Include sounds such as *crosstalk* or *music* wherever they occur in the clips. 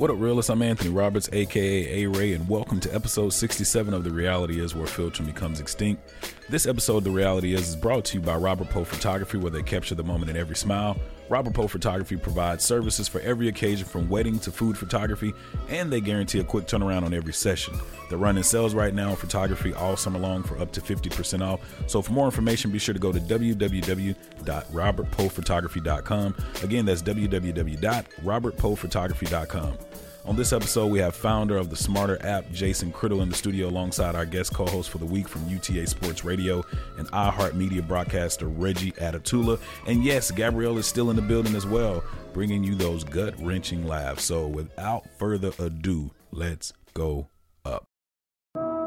What up, realists? I'm Anthony Roberts, aka A Ray, and welcome to episode 67 of The Reality Is Where Filtering Becomes Extinct. This episode, The Reality Is, is brought to you by Robert Poe Photography, where they capture the moment in every smile. Robert Poe Photography provides services for every occasion from wedding to food photography, and they guarantee a quick turnaround on every session. They're running sales right now in photography all summer long for up to 50% off. So for more information, be sure to go to www.robertpoephotography.com. Again, that's www.robertpoephotography.com. On this episode, we have founder of the Smarter app, Jason Criddle, in the studio alongside our guest co host for the week from UTA Sports Radio and iHeartMedia broadcaster Reggie Atatula. And yes, Gabrielle is still in the building as well, bringing you those gut wrenching laughs. So without further ado, let's go up.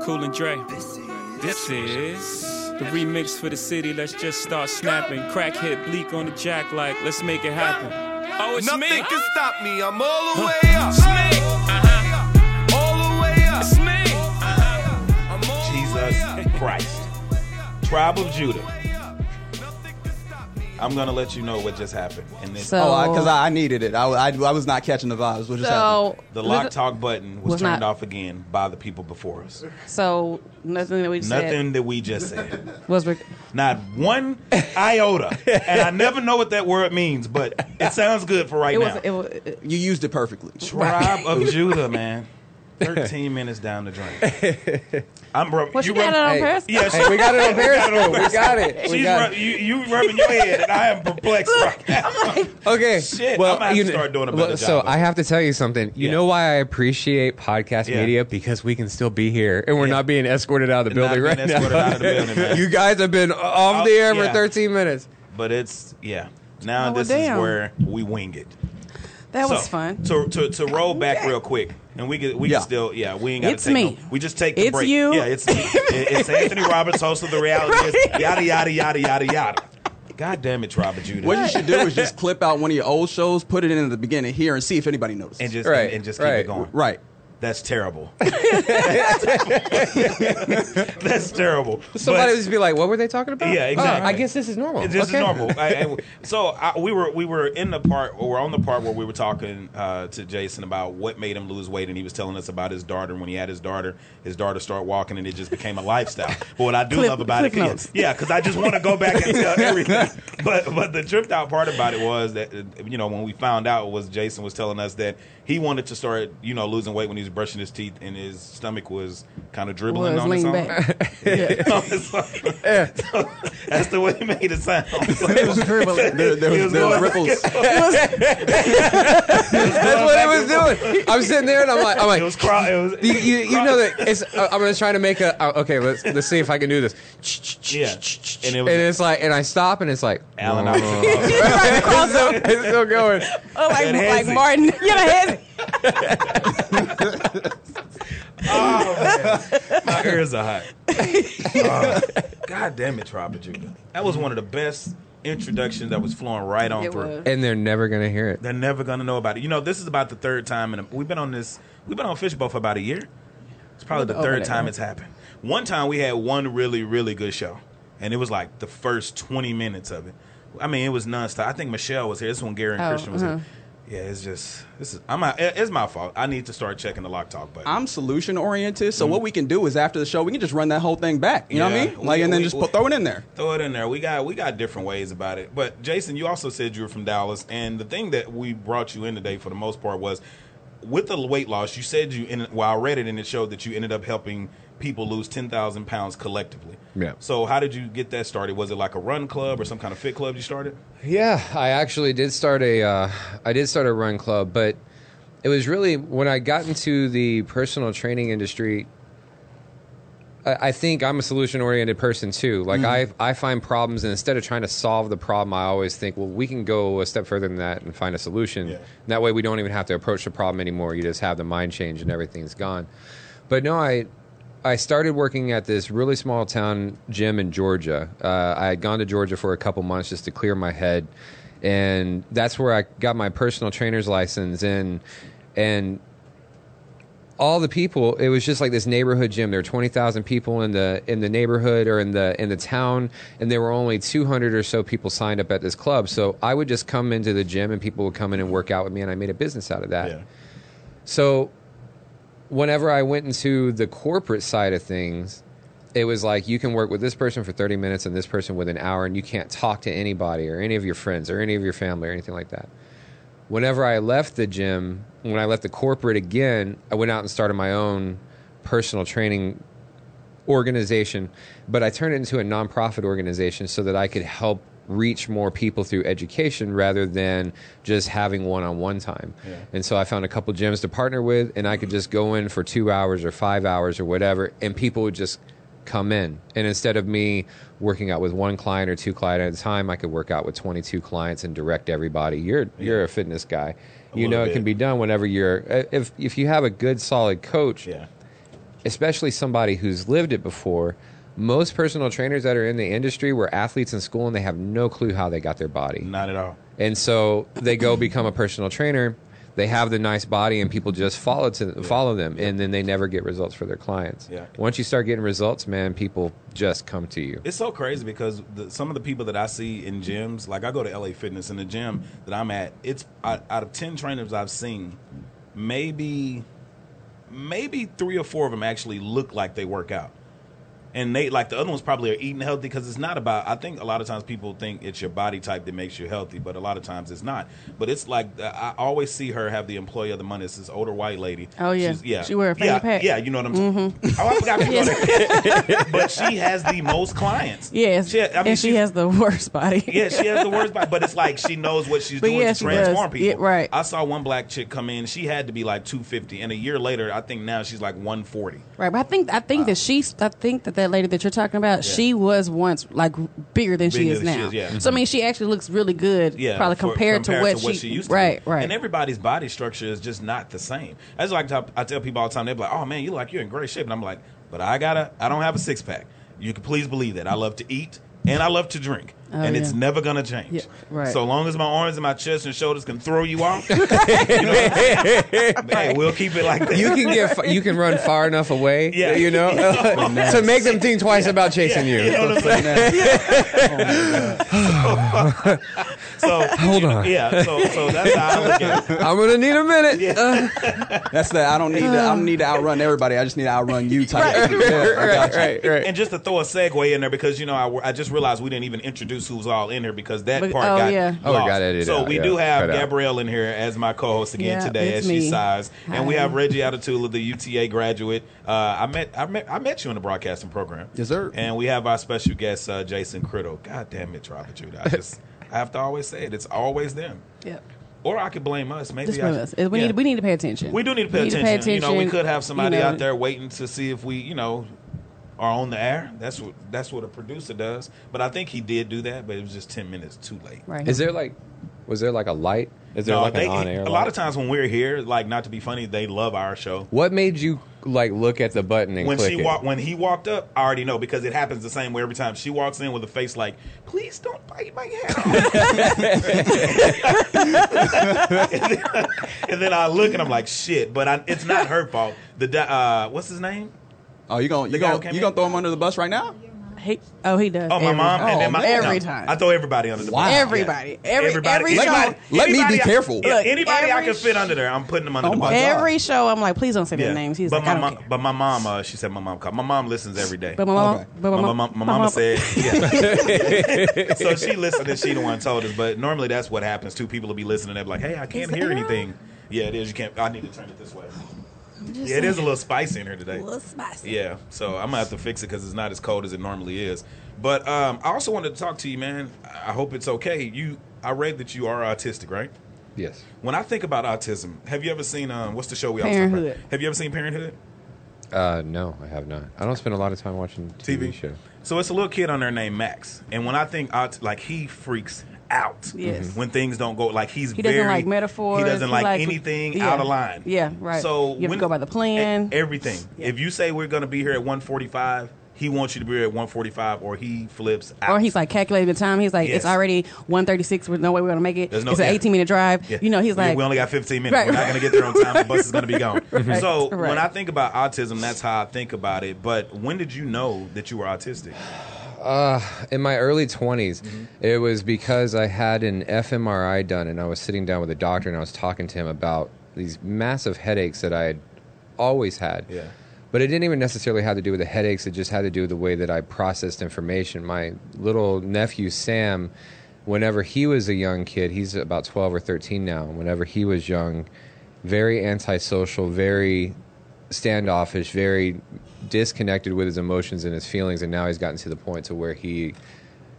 Cool and Dre. This is the remix for the city. Let's just start snapping. Crack hit bleak on the jack like, let's make it happen. Oh, it's Nothing me. can stop me. I'm all the way up. It's me. Uh-huh. All the way up. It's me. Uh-huh. I'm all the Jesus. Christ. Tribe of Judah. I'm gonna let you know what just happened. And this, So, Oh, because I, I needed it. I, I, I was not catching the vibes. What just happened? so the lock talk button was, was turned not- off again by the people before us. So nothing that we said Nothing that we just said. was. Rec- Not one iota. and I never know what that word means, but it sounds good for right it was. now. It was. It, You used it perfectly. Tribe of Judah, man. 13 minutes down the drain. *laughs* I'm bro. well, she you got it on Hey. Periscope. Yeah, Hey, we got it on Periscope. We got it. We She's got rub- it. you, you rubbing your head, and I am perplexed right now. *laughs* Okay. Shit, well, I'm gonna have you to start doing a well, better So job of I have to tell you something. You Yeah. know why I appreciate podcast Yeah. media because we can still be here and we're Yeah. not being escorted out of the Not building being right escorted now. out of the building, *laughs* man. you guys have been off oh, the Oh, air yeah. for 13 minutes. But it's yeah. Now Oh, this damn. is where we wing it. That was So, fun. To, to to roll back real quick, and we can we Yeah. can still yeah we ain't got to take me. no, we just take the It's break. you. Yeah, it's me. *laughs* It's Anthony Roberts, host of the reality is yada yada yada yada yada. God damn it, Tribe of Judah. What you should do is just clip out one of your old shows, put it in at the beginning here, and see if anybody notices. and just Right, and, and just keep right. it going. right. That's terrible. *laughs* That's terrible. Somebody would just be like, "What were they talking about?" Yeah, Oh, exactly. I guess this is normal. This okay. is normal. I, I- *laughs* so I, we were we were in the part or we're on the part where we were talking uh, to Jason about what made him lose weight, and he was telling us about his daughter. And when he had his daughter, his daughter started walking, and it just became a lifestyle. *laughs* But what I do Clip- love about it, yeah, because I just want to go back and tell everything. But but the tripped out part about it was that uh, you know when we found out was Jason was telling us that he wanted to start you know losing weight when he was brushing his teeth, and his stomach was kind of dribbling Was on his lean own. back. On his own. So that's the way he made it sound. It was dribbling. There, there, was, *laughs* was there were going- ripples. *laughs* That's what it was doing. I'm sitting there and I'm like, I'm like, It was craw- it was- you, you, you know that it's. Uh, I'm gonna try to make a. Uh, okay, let's let's see if I can do this. Yeah. And it was, And it's like, and I stop, and it's like, Allen. Iverson. *laughs* it's, still, it's still going. Oh, like, And like Hezzy. Martin. You know, Hezzy. My ears are hot. Uh, God damn it, Tribe of Judah. That was one of the best introductions that was flowing right on It through. was. And they're never gonna hear it. They're never gonna know about it. You know, this is about the third time, and we've been on this. We've been on Fishbowl for about a year. It's probably the third time it's happened. One time we had one really, really good show, and it was like the first twenty minutes of it. I mean, it was nonstop. I think Michelle was here. This is when Gary and Oh, Christian was uh-huh. here. Yeah, it's just this is. I'm. not- It's my fault. I need to start checking the lock talk button. I'm solution oriented, so mm. what we can do is after the show, we can just run that whole thing back. You know what I mean? Like, we- and then we- just we- throw it in there. throw it in there. We got we got different ways about it. But Jason, you also said you were from Dallas, and the thing that we brought you in today for the most part was with the weight loss. You said you in well, I read it and it showed that you ended up helping people lose ten thousand pounds collectively. Yeah. So how did you get that started? Was it like a run club or some kind of fit club you started? Yeah, I actually did start a uh, I did start a run club, but it was really when I got into the personal training industry. I I think I'm a solution oriented person too. Like I I find problems and instead of trying to solve the problem, I always think, well, we can go a step further than that and find a solution. Yeah. That way we don't even have to approach the problem anymore. You just have the mind change and everything's gone. But no, I I started working at this really small town gym in Georgia. Uh, I had gone to Georgia for a couple months just to clear my head, and that's where I got my personal trainer's license. And and all the people it was just like this neighborhood gym there were 20,000 people in the in the neighborhood or in the in the town and there were only 200 or so people signed up at this club so I would just come into the gym and people would come in and work out with me and I made a business out of that Yeah. so whenever I went into the corporate side of things it was like you can work with this person for 30 minutes and this person with an hour and you can't talk to anybody or any of your friends or any of your family or anything like that. Whenever I left the gym, when I left the corporate again, I went out and started my own personal training organization, but I turned it into a nonprofit organization so that I could help reach more people through education rather than just having one-on-one time. And so I found a couple gyms to partner with and I could just go in for 2 hours or 5 hours or whatever and people would just come in. And instead of me working out with one client or two clients at a time, I could work out with 22 clients and direct everybody. You're you're a fitness guy. you little know it bit. can be done whenever you're uh, if if you have a good solid coach, Yeah. especially somebody who's lived it before. Most personal trainers that are in the industry were athletes in school and they have no clue how they got their body. Not at all. And so they go become a personal trainer. They have the nice body, and people just follow to follow them, and then they never get results for their clients. Yeah. Once you start getting results, man, people just come to you. It's so crazy because the, some of the people that I see in gyms, like I go to LA Fitness in the gym that I'm at, it's out, out of ten trainers I've seen, maybe maybe three or four of them actually look like they work out. And they like the other ones probably are eating healthy because it's not about. I think a lot of times people think it's your body type that makes you healthy, but a lot of times it's not. But it's like uh, I always see her have the employee of the month. It's this older white lady. Oh, yeah. She's, yeah. She wear a fanny yeah, pack. Yeah, you know what I'm mm-hmm. saying. *laughs* Oh, I forgot. *laughs* you *laughs* but she has the most clients. Yes, She, I mean, and she she's- has the worst body. yeah, she has the worst body, but it's like she knows what she's But doing yeah, to she transform does. people. Yeah, right. I saw one black chick come in. She had to be like 250, and a year later, I think now she's like 140. Right, but I think I think that she's I think that that lady that you're talking about, she was once like bigger than she is than she now. is, yeah. So I mean, she actually looks really good. Yeah, probably for- compared, to, what she, used to. Right, be. right. And everybody's body structure is just not the same. That's like I I tell people all the time. They're like, "Oh man, you look like you're in great shape," and I'm like, "But I gotta. I don't have a six pack. You can please believe that. I love to eat." And I love to drink, Oh, and it's never gonna change. Yeah, right. So long as my arms and my chest and shoulders can throw you off, *laughs* you know what Hey, we'll keep it like that. You can get fa- you can run far enough away, Yeah. you know, *laughs* *laughs* to make them think twice about chasing You you. know what I'm saying? So Hold on. Yeah, so so that's how I look at it. I'm gonna need a minute. Uh, That's the I don't need to I don't need to outrun everybody. I just need to outrun you type. right, thing. Yeah, right, right, right. And just to throw a segue in there because you know I, I just realized we didn't even introduce who's all in here because that But- part oh, got yeah. Oh, it lost. got edited So out, we yeah. do have Cut out. Gabrielle in here as my co-host again Yeah, today it's as she me. sighs, and we Hi. have Reggie Atatula, the UTA graduate. Uh, I met I met I met you in the broadcasting program. Yes, sir. And we have our special guest uh, Jason Criddle. God damn it, Robert Judah. I just *laughs* I have to always say it. It's always them. Yep. Or I could blame us. Maybe Just I remember should- us. We yeah. need we need to pay attention. We do need to pay, We attention. You know, we could have somebody you know. out there waiting to see if we, you know, are on the air. That's what that's what a producer does. But I think he did do that, but it was just ten minutes too late. Right. Is there like, was there like a light? Is there No, like they- an on air? a lot of times when we're here, like not to be funny, they love our show. What made you like look at the button and When click she it? walked, when he walked up, I already know because it happens the same way every time. She walks in with a face like, "Please don't bite my head." and, *laughs* then, *laughs* and then I look and I'm like, "Shit!" But I, it's not her fault. The uh, what's his name? Oh, you gonna you guy who gonna came you gonna throw him under the bus right now? He, oh, he does. Oh, my every mom, time. and then my every no, time. I throw everybody under the bus. Wow. Everybody. Every every Let show. me- let me be I- careful. yeah, Look, anybody I every can fit under there, I'm putting them under Oh the bus. God. Every show, I'm like, please don't say Yeah. their names. He's but like, my I don't mom, care. but my mom, uh, she said my mom called. My mom listens every day. But my mom, Okay. but my, my, mom, mom, my mama said, *laughs* yeah. *laughs* so she listened and she the one told us. But normally that's what happens. Two people will be listening. They're like, hey, I can't hear anything. Yeah, it is. You can't. I need to turn it this way. Yeah, it is a little spicy in here today. a little spicy. Yeah, so I'm gonna have to fix it because it's not as cold as it normally is. But um, I also wanted to talk to you, man. I hope it's okay. You, I read that you are autistic, right? Yes. When I think about autism, have you ever seen um, what's the show we always talk about? Parenthood. Have you ever seen Parenthood? Uh, no, I have not. I don't spend a lot of time watching TV, TV shows. So it's a little kid on there named Max, and when I think aut- like he freaks out mm-hmm. Yes. when things don't go like he's He doesn't very, like metaphors. He doesn't He like, like- anything yeah. out of line. Yeah, right. So You have to when- go by the plan. everything. Yeah. If you say we're going to be here at 1:45, he wants you to be here at 1:45, or he flips out. Or he's like calculating the time. He's like, Yes. it's already 136. With no way we're gonna make it. There's no- it's an 18 minute drive. Yeah. You know, he's we, like, we only got 15 minutes. Right, We're not going to get there on time. The bus is going to be gone. *laughs* Right, So right. when I think about autism, that's how I think about it. But when did you know that you were autistic? In my early 20s, Mm-hmm. it was because I had an fMRI done and I was sitting down with a doctor and I was talking to him about these massive headaches that I had always had. Yeah. But it didn't even necessarily have to do with the headaches, it just had to do with the way that I processed information. My little nephew, Sam, whenever he was a young kid, he's about 12 or 13 now, whenever he was young, very antisocial, very standoffish, very disconnected with his emotions and his feelings, and now he's gotten to the point to where he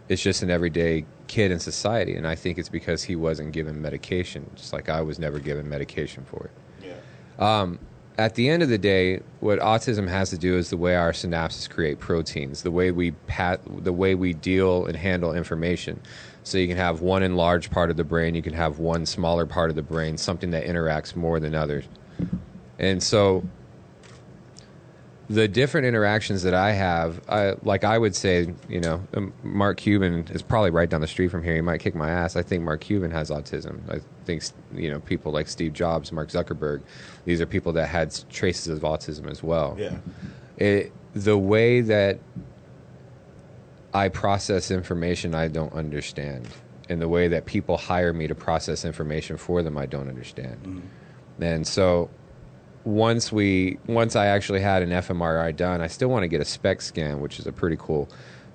is just an everyday kid in society. And I think it's because he wasn't given medication, just like I was never given medication for it. Yeah. Um, at the end of the day, what autism has to do is the way our synapses create proteins, the way we pat, the way we deal and handle information. So you can have one enlarged part of the brain, you can have one smaller part of the brain, something that interacts more than others. And so the different interactions that I have, I, like I would say, you know, um, Mark Cuban is probably right down the street from here. He might kick my ass. I think Mark Cuban has autism. I think, you know, people like Steve Jobs, Mark Zuckerberg, these are people that had traces of autism as well. Yeah. It, the way that I process information, I don't understand. And the way that people hire me to process information for them, I don't understand. And so once we once I actually had an fMRI done, I still want to get a SPECT scan, which is a pretty cool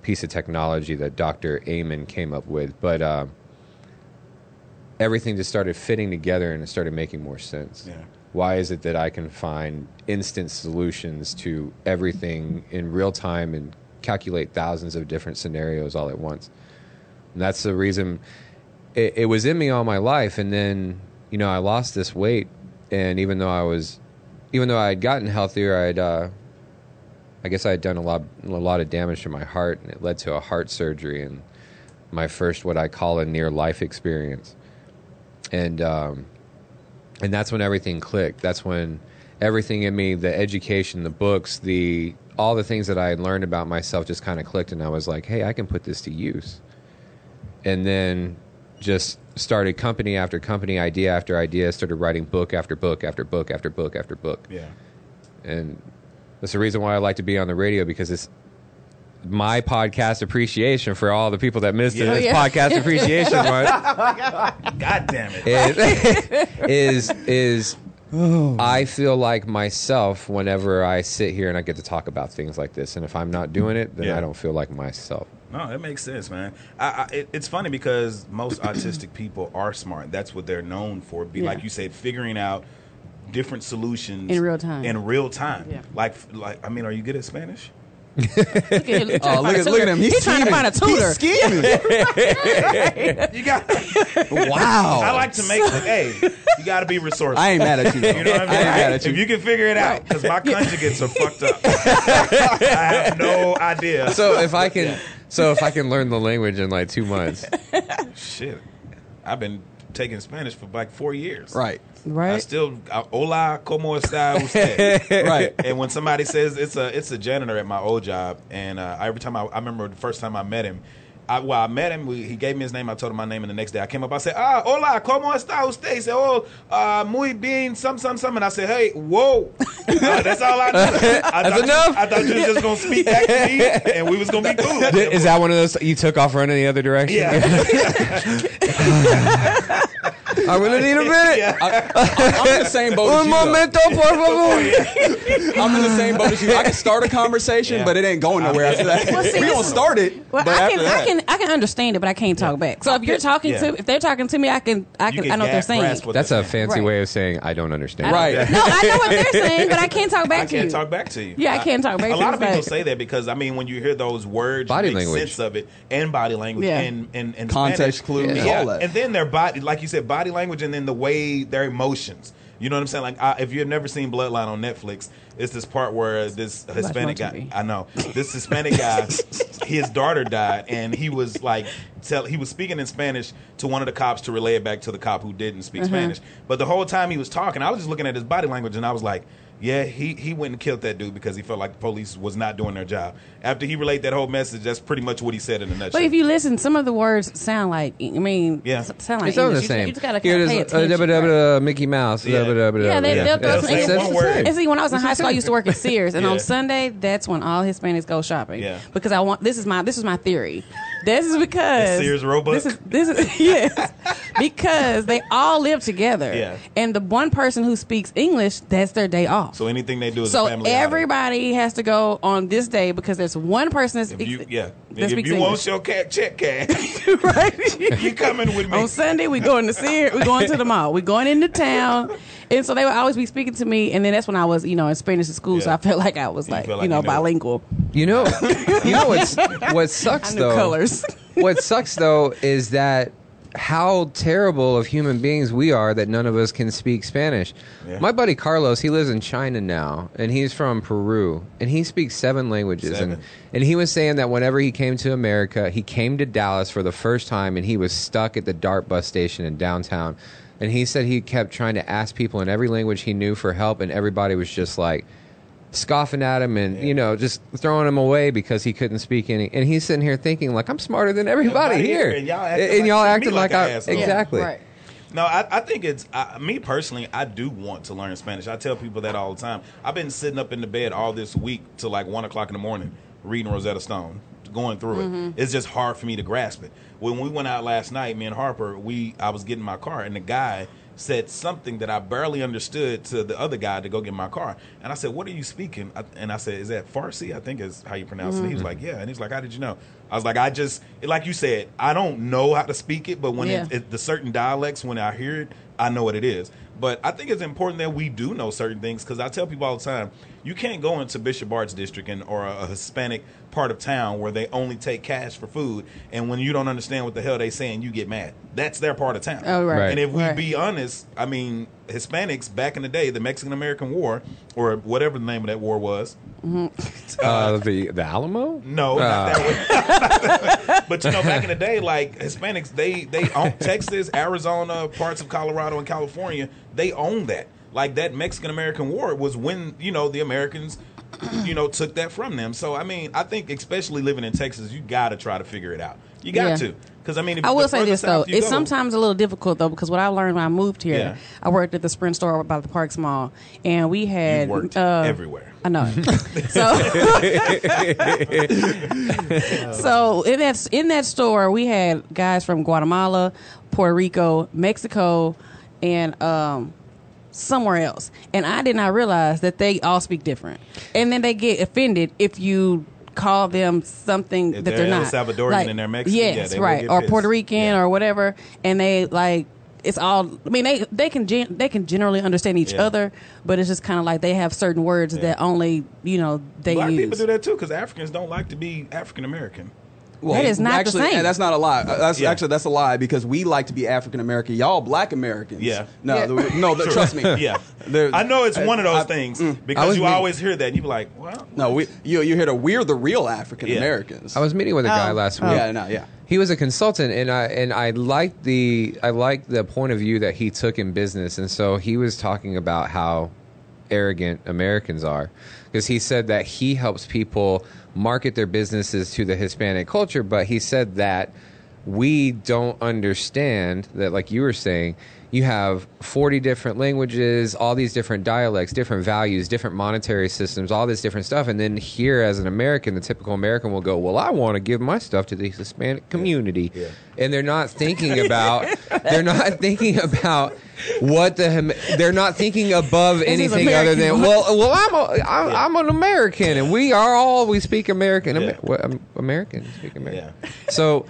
piece of technology that Dr. Amen came up with. But uh, everything just started fitting together and it started making more sense. Yeah. Why is it that I can find instant solutions to everything in real time and calculate thousands of different scenarios all at once? And that's the reason it, it was in me all my life. And then, you know, I lost this weight. And even though I was, even though I had gotten healthier, I'd, uh, I guess I had done a lot, a lot of damage to my heart, and it led to a heart surgery and my first what I call a near life experience. And um, and that's when everything clicked. That's when everything in me, the education, the books, the all the things that I had learned about myself just kind of clicked, and I was like, hey, I can put this to use. And then just started company after company, idea after idea, started writing book after book after book after book after book. Yeah. And that's the reason why I like to be on the radio because it's my podcast appreciation for all the people that missed it. Yeah. It's Oh, yeah. podcast appreciation month *laughs* God damn it. *laughs* is is is I feel like myself whenever I sit here and I get to talk about things like this, and if I'm not doing it, then Yeah. I don't feel like myself. No, that makes sense, man. I, I, it, it's funny because most *clears throat* autistic people are smart. That's what they're known for. Be Yeah. like you said, figuring out different solutions In real time. In real time. Yeah. Like, like I mean, are you good at Spanish? Look at, him, *laughs* Oh, look at, look at him. He's, He's trying to find a tutor. He's scheming. *laughs* You got. wow. I like to make. Hey, you got to be resourceful. I ain't mad at you. You know what I mean? I ain't mad at you. If you can figure it out, because my conjugates are fucked up. *laughs* I have no idea. So if I can, so if I can learn the language in like two months, *laughs* Shit, I've been taking Spanish for like four years. right. Right. I Right? still uh, hola cómo está usted *laughs* Right. and when somebody says it's a it's a janitor at my old job and uh, every time I, I remember the first time I met him I, well I met him. We, he gave me his name. I told him my name and the next day I came up. I said ah hola cómo está usted? He said oh uh, muy bien some some some. And I said hey whoa. *laughs* Uh, that's all I knew. *laughs* I That's thought you- enough? I thought you was just gonna speak back to me and we was gonna be cool. Is that one of those you took off running the other direction? yeah *laughs* I'm gonna need a *laughs* minute. yeah I'm in the same boat *laughs* as Un you. though. momento, por *laughs* favor. I'm in the same boat as you. I can start a conversation, Yeah. but it ain't going nowhere after that. Well, see, we this gonna start it, Well, but I after can, that, I can, I can understand it, but I can't talk back. So if you're talking Yeah. to, if they're talking to me, I can, I You can, I know what they're saying. That's a saying. fancy Right. way of saying I don't understand. Right. No, I know what they're saying, but I can't talk back I to can't you. talk back to you. Yeah, I can't talk back A lot of people like- say that because I mean, when you hear those words, Body language. sense of it, and body language, and and, and Context Spanish. clues, yeah. and then their body, like you said, body language, and then the way their emotions. You know what I'm saying? Like, I, if you've never seen Bloodline on Netflix, it's this part where this Hispanic guy, I know, this Hispanic guy, his daughter died, and he was like, tell, he was speaking in Spanish to one of the cops to relay it back to the cop who didn't speak Spanish. But the whole time he was talking, I was just looking at his body language, and I was like. Yeah, he, he went and killed that dude because he felt like the police was not doing their job. After he relayed that whole message, that's pretty much what he said in a nutshell. But if you listen, some of the words sound like I mean, Yeah. s- sound like It's all the English. You- same. You, just gotta Here kinda is, pay uh, attention. dabba, dabba, right? dabba, Mickey Mouse. Yeah. dabba, dabba, Yeah, they, they'll throw They'll some say English. one word. And see, when I was in high school, I used to work at Sears, and Yeah. on Sunday, that's when all Hispanics go shopping. Yeah. Because I want this is my this is my theory. This is because The Sears? This is this is *laughs* yes, because they all live together. Yeah. And the one person who speaks English, that's their day off. so anything they do is So a family outing. everybody has to go on this day because there's one person that's If you, yeah, that if you English. want your cat check cash, *laughs* right? you coming with me? On Sunday, we going to Sears. We going to the mall. We going into town, and so they would always be speaking to me. And then that's when I was, you know, in Spanish at school, so I felt like I was You like, you know, you knew. bilingual. You know, *laughs* you know what's what I sucks knew though. colors. *laughs* what sucks though is that how terrible of human beings we are that none of us can speak Spanish. Yeah. My buddy Carlos, he lives in China now, and he's from Peru, and he speaks seven languages. Seven. And and he was saying that whenever he came to America, he came to Dallas for the first time, and he was stuck at the DART bus station in downtown. And he said he kept trying to ask people in every language he knew for help, and everybody was just like scoffing at him and you know just throwing him away because he couldn't speak any. And he's sitting here thinking like I'm smarter than everybody, Everybody here, here, and y'all acting and like- y'all treat me like like, an I asshole. Yeah, exactly. right. No, I, I think it's I, me personally. I do want to learn Spanish. I tell people that all the time. I've been sitting up in the bed all this week till like one o'clock in the morning reading Rosetta Stone, going through it. Mm-hmm. It's just hard for me to grasp it. When we went out last night, me and Harper, we I was getting my car, and the guy said something that I barely understood to the other guy to go get my car, and I said, "What are you speaking?" And I said, "Is that Farsi? I think is how you pronounce it." He was mm-hmm. like, "Yeah," and he's like, "How did you know?" I was like, "I just like you said, I don't know how to speak it, but when Yeah. it, it, the certain dialects, when I hear it, I know what it is. But I think it's important that we do know certain things because I tell people all the time, you can't go into Bishop Arts District and, or a, a Hispanic part of town where they only take cash for food, and when you don't understand what the hell they're saying, you get mad. That's their part of town. Oh, right. Right. And if we Right. be honest, I mean, Hispanics back in the day, the Mexican American War, or whatever the name of that war was, Uh, the the Alamo. no, Uh, not that way. *laughs* but you know, back in the day, like Hispanics, they they own *laughs* Texas, Arizona, parts of Colorado and California, they own that. Like that Mexican American War was when you know the Americans, *clears throat* you know, took that from them. So I mean, I think especially living in Texas, you got to try to figure it out. You got Yeah. to, because I mean, if I will say this though, it's go- sometimes a little difficult though because what I learned when I moved here, Yeah. I worked at the Sprint store by the Parks Mall, and we had You worked uh, everywhere. I know. *laughs* so, *laughs* so in that in that store, we had guys from Guatemala, Puerto Rico, Mexico, and um, somewhere else. And I did not realize that they all speak different. And then they get offended if you call them something If that they're they're not. Salvadorian and they're Mexican, yeah, yes, they right, or pissed. Puerto Rican Yeah. or whatever, and they like. It's all. I mean, they they can gen, they can generally understand each Yeah. other, but it's just kind of like they have certain words Yeah. that only you know they Black use. people do that too, because Africans don't like to be African American. Well, That is not the same. and that's not a lie. Uh, That's Yeah. actually that's a lie because we like to be African American. Y'all black Americans. Yeah. No, Yeah. the- no. the- trust me. *laughs* Yeah, There- I know it's one of those I- things mm. I because you mean- always hear that and you be like, well, No, we you you hear the we're the real African Americans. I was meeting with a guy Oh. last Oh. week. Yeah, no, yeah. He was a consultant, and I and I liked the I liked the point of view that he took in business, and so he was talking about how arrogant Americans are, because he said that he helps people market their businesses to the Hispanic culture, but he said that we don't understand that, like you were saying, you have 40 different languages, all these different dialects, different values, different monetary systems, all this different stuff. And then here, as an American, the typical American will go, Well, I want to give my stuff to the Hispanic community. Yeah. And they're not thinking *laughs* about, they're not thinking about what the, they're not thinking above anything other than, *laughs* well, well, I'm, a, I'm, I'm an American and we are all, we speak American. Yeah. Amer- what, um, American, speak American. Yeah. So,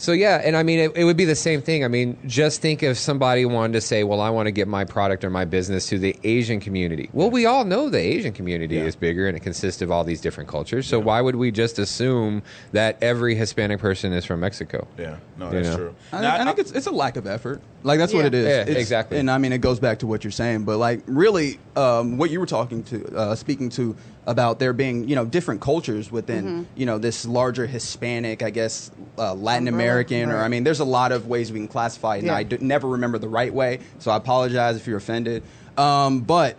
So yeah, and I mean, it, it would be the same thing. I mean, just think if somebody wanted to say, "Well, I want to get my product or my business to the Asian community." Well, we all know the Asian community Yeah. is bigger and it consists of all these different cultures. So why would we just assume that every Hispanic person is from Mexico? Yeah, no, You that's know? true. I, Now, I think it's it's a lack of effort. Like that's what it is. Yeah, It's- exactly. And I mean, it goes back to what you're saying, but like really, um, what you were talking to, uh, speaking to about there being you know different cultures within you know this larger Hispanic, I guess, uh, Latin American, or. I mean, there's a lot of ways we can classify it, and Yeah. I d- never remember the right way, so I apologize if you're offended. Um, but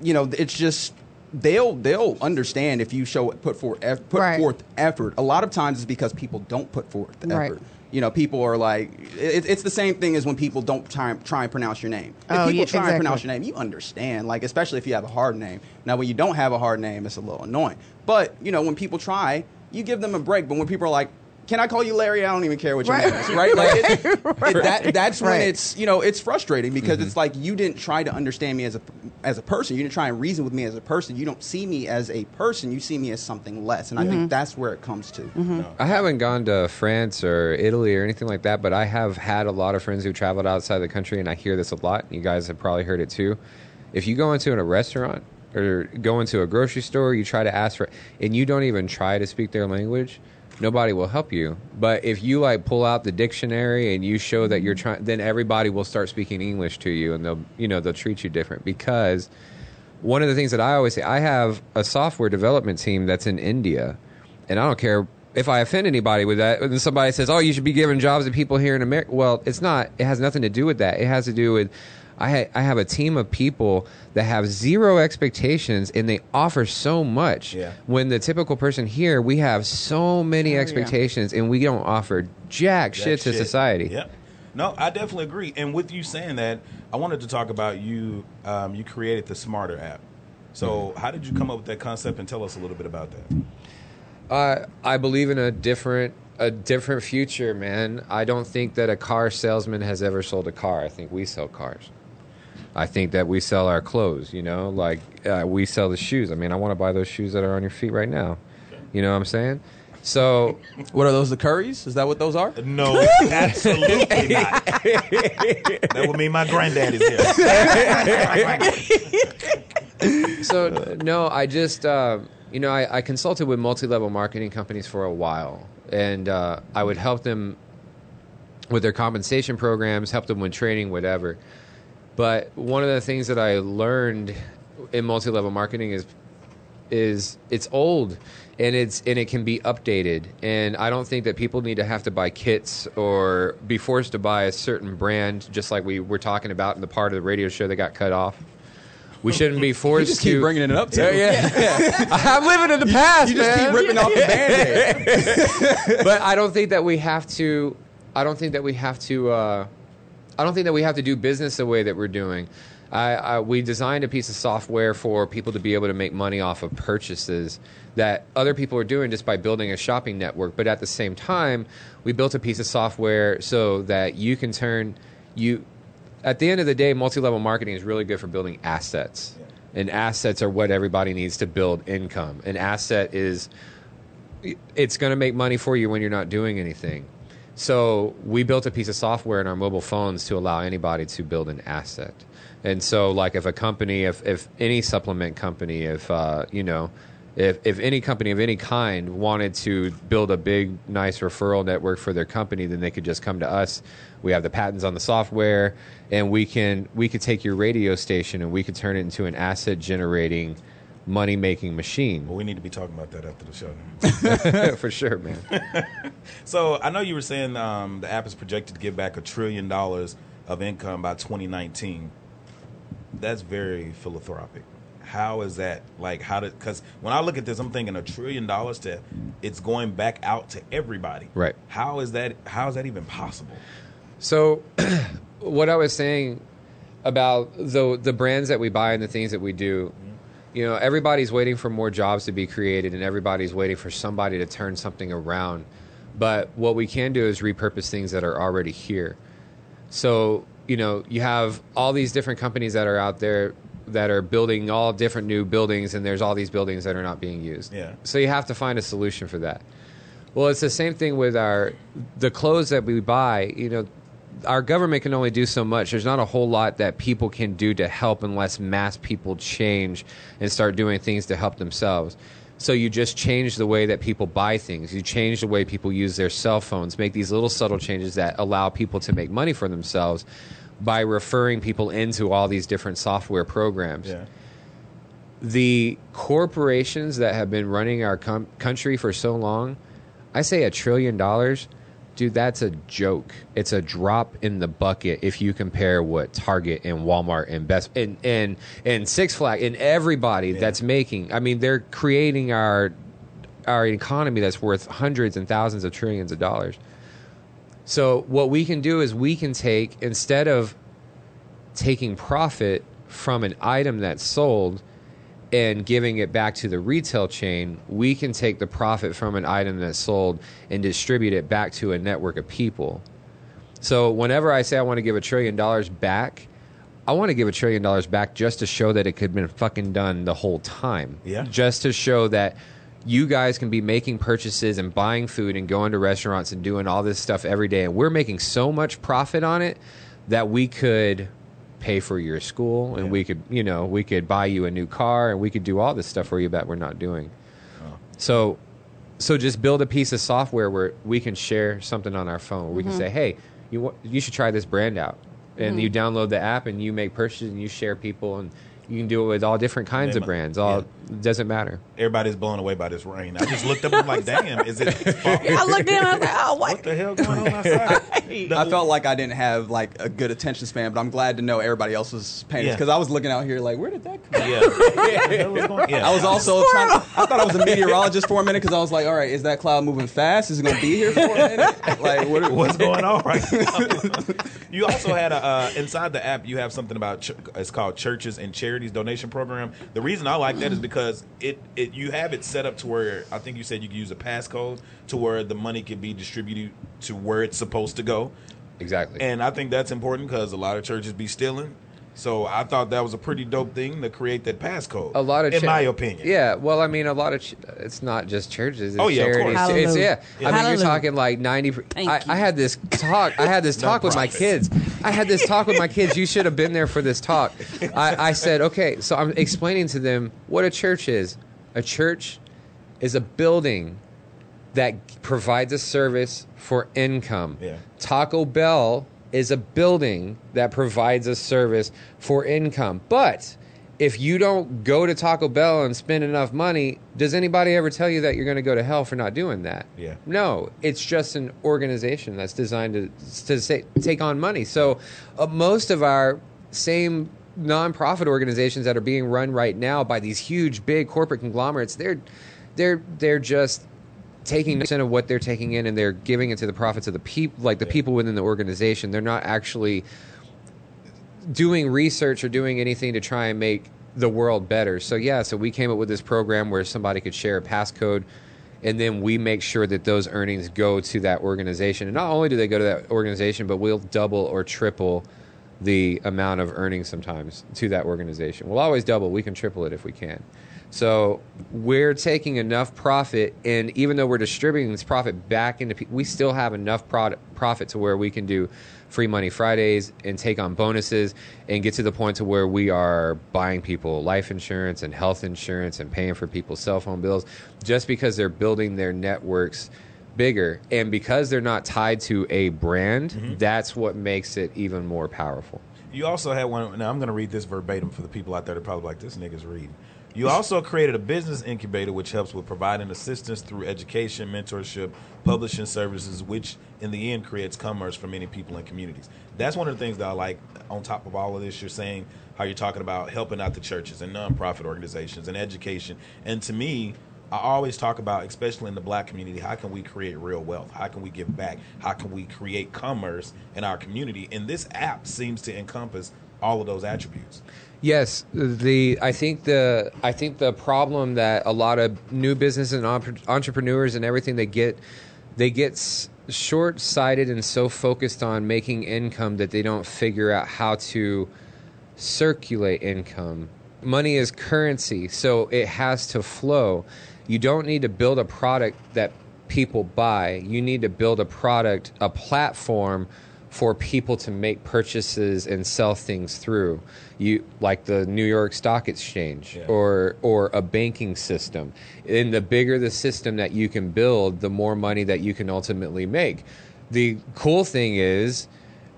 you know, it's just. They'll they'll understand if you show put forth put Right. forth effort. A lot of times it's because people don't put forth the Right. You know, people are like, it, it's the same thing as when people don't try, try and pronounce your name. If Oh, people yeah, try exactly. and pronounce your name, you understand, like, especially if you have a hard name. Now, when you don't have a hard name, it's a little annoying. But, you know, when people try, you give them a break. But when people are like, can I call you Larry? I don't even care what your Right. name is, right? Like, it, *laughs* it- that, that's when it's, you know, it's frustrating because Mm-hmm. it's like you didn't try to understand me as a, as a person. You didn't try and reason with me as a person. You don't see me as a person. You see me as something less. And I Mm-hmm. think that's where it comes to. I haven't gone to France or Italy or anything like that, but I have had a lot of friends who traveled outside the country, and I hear this a lot. You guys have probably heard it too. If you go into a restaurant or go into a grocery store, you try to ask for, and you don't even try to speak their language, nobody will help you. But if you like pull out the dictionary and you show that you're trying, then everybody will start speaking English to you, and they'll, you know, they'll treat you different because one of the things that I always say, I have a software development team that's in India, and I don't care if I offend anybody with that. And somebody says, "Oh, you should be giving jobs to people here in America." Well, it's not. It has nothing to do with that. It has to do with I ha- I have a team of people that have zero expectations, and they offer so much. Yeah. When the typical person here, we have so many yeah. expectations, and we don't offer jack, That shit to shit. society. Yep. No, I definitely agree. And with you saying that, I wanted to talk about you. Um, you created the Smarter app. So, Mm-hmm. how did you come up with that concept? And tell us a little bit about that. Uh, I believe in a different a different future, man. I don't think that a car salesman has ever sold a car. I think we sell cars. I think that we sell our clothes. You know, like uh, we sell the shoes. I mean, I want to buy those shoes that are on your feet right now. You know what I'm saying? So *laughs* What are those, the curries? Is that what those are? No, absolutely not. *laughs* that would mean my granddaddy's here. *laughs* so no, I just uh, you know I, I consulted with multi-level marketing companies for a while, and uh, I would help them with their compensation programs, help them with training, whatever. But one of the things that I learned in multi-level marketing is is it's old and it's and it can be updated and i don't think that people need to have to buy kits or be forced to buy a certain brand just like we were talking about in the part of the radio show that got cut off we shouldn't be forced You just to keep bringing it up. To yeah, yeah. *laughs* i'm living in the past You just man. keep ripping off the band-aid. *laughs* but I don't think that we have to. I don't think that we have to. Uh, I don't think that we have to do business the way that we're doing. I, I, we designed a piece of software for people to be able to make money off of purchases that other people are doing just by building a shopping network. But at the same time, we built a piece of software so that you can turn you. At the end of the day, multi-level marketing is really good for building assets, and assets are what everybody needs to build income. An asset is it's going to make money for you when you're not doing anything. So we built a piece of software in our mobile phones to allow anybody to build an asset. And so, like, if a company, if, if any supplement company, if uh, you know, if if any company of any kind wanted to build a big, nice referral network for their company, then they could just come to us. We have the patents on the software, and we can we could take your radio station and we could turn it into an asset generating, money making machine. Well, we need to be talking about that after the show. *laughs* for sure, man. *laughs* So, I know you were saying um, the app is projected to give back a trillion dollars of income by 2019. That's very philanthropic. How is that? Like, how did? Because when I look at this, I'm thinking a trillion dollars to it's going back out to everybody. Right. How is that? How is that even possible? So, *clears throat* what I was saying about the the brands that we buy and the things that we do, you know, everybody's waiting for more jobs to be created, and everybody's waiting for somebody to turn something around. But what we can do is repurpose things that are already here. So, you know, you have all these different companies that are out there that are building all different new buildings, and there's all these buildings that are not being used. Yeah. So you have to find a solution for that. Well, it's the same thing with our the clothes that we buy. You know, our government can only do so much. There's not a whole lot that people can do to help unless mass people change and start doing things to help themselves. So you just change the way that people buy things. You change the way people use their cell phones. Make these little subtle changes that allow people to make money for themselves by referring people into all these different software programs Yeah. the corporations that have been running our com- country for so long, I say a trillion dollars, dude, that's a joke. It's a drop in the bucket if you compare what Target and Walmart and Best and and, and Six Flag and everybody that's making. I mean, they're creating our our economy that's worth hundreds and thousands of trillions of dollars. So what we can do is we can take instead of taking profit from an item that's sold and giving it back to the retail chain, we can take the profit from an item that's sold and distribute it back to a network of people. So whenever I say I want to give a trillion dollars back, I want to give a trillion dollars back just to show that it could have been fucking done the whole time. Yeah. Just to show that you guys can be making purchases and buying food and going to restaurants and doing all this stuff every day. And we're making so much profit on it that we could pay for your school and we could, you know, we could buy you a new car and we could do all this stuff for you that we're not doing. So so just build a piece of software where we can share something on our phone. Where we can mm-hmm. say, "Hey, you you should try this brand out," and you mm-hmm. download the app and you make purchases and you share people and you can do it with all different kinds of brands. All doesn't matter. Everybody's blown away by this rain. I just looked up and I'm like, damn, is it? *laughs* falling? I looked in. I was like, oh, What what? the hell going on outside? I felt like I didn't have like a good attention span, but I'm glad to know everybody else was paying Yeah. because I was looking out here like, where did that come? from? Yeah. *laughs* What the hell is going- yeah. I was also trying. To, I thought I was a meteorologist for a minute because I was like, all right, is that cloud moving fast? Is it going to be here for a minute? Like, what, What's going on right now? *laughs* you also had a uh, inside the app. You have something about ch- it's called churches and charities donation program. The reason I like that is because it, it you have it set up to where I think you said you could use a passcode to where the money can be distributed to where it's supposed to go. Exactly. And I think that's important because a lot of churches be stealing. So I thought that was a pretty dope thing to create that passcode. a lot of in cha- my opinion. Yeah, well, I mean, a lot of ch- it's not just churches. It's Oh, yeah, of charities. course. It's, yeah. Hallelujah. I mean, Hallelujah. you're talking like ninety. Thank I, you. I had this talk. I had this *laughs* talk with my kids. I had this talk with my kids. You should have been there for this talk. I, I said, okay, so I'm explaining to them what a church is. A church is a building that provides a service for income. Yeah. Taco Bell is a building that provides a service for income. But if you don't go to Taco Bell and spend enough money, does anybody ever tell you that you're going to go to hell for not doing that? Yeah. No, it's just an organization that's designed to to say, take on money. So uh, most of our same nonprofit organizations that are being run right now by these huge big corporate conglomerates, they're they're they're just taking percent of what they're taking in and they're giving it to the profits of the people like the people within the organization. They're not actually doing research or doing anything to try and make the world better. So yeah so we came up with this program where somebody could share a passcode and then we make sure that those earnings go to that organization. And not only do they go to that organization but we'll double or triple the amount of earnings sometimes to that organization. We'll always double. We can triple it if we can so we're taking enough profit, and even though we're distributing this profit back into people, we still have enough product, profit to where we can do free money Fridays and take on bonuses and get to the point to where we are buying people life insurance and health insurance and paying for people's cell phone bills just because they're building their networks bigger and because they're not tied to a brand mm-hmm. that's what makes it even more powerful You also had one. Now I'm going to read this verbatim for the people out there that probably like this nigga's reading. You also created a business incubator which helps with providing assistance through education, mentorship, publishing services, which in the end creates commerce for many people and communities. That's one of the things that I like. On top of all of this, you're saying how you're talking about helping out the churches and nonprofit organizations and education. And to me, I always talk about, especially in the black community, how can we create real wealth? How can we give back? How can we create commerce in our community? And this app seems to encompass all of those attributes. Yes, the I think the I think the problem that a lot of new business and entrepreneurs and everything they get they get short-sighted and so focused on making income that they don't figure out how to circulate income. Money is currency, so it has to flow. You don't need to build a product that people buy. You need to build a product, a platform for people to make purchases and sell things through. You like the New York Stock Exchange Yeah. or or a banking system. And the bigger the system that you can build, the more money that you can ultimately make. The cool thing is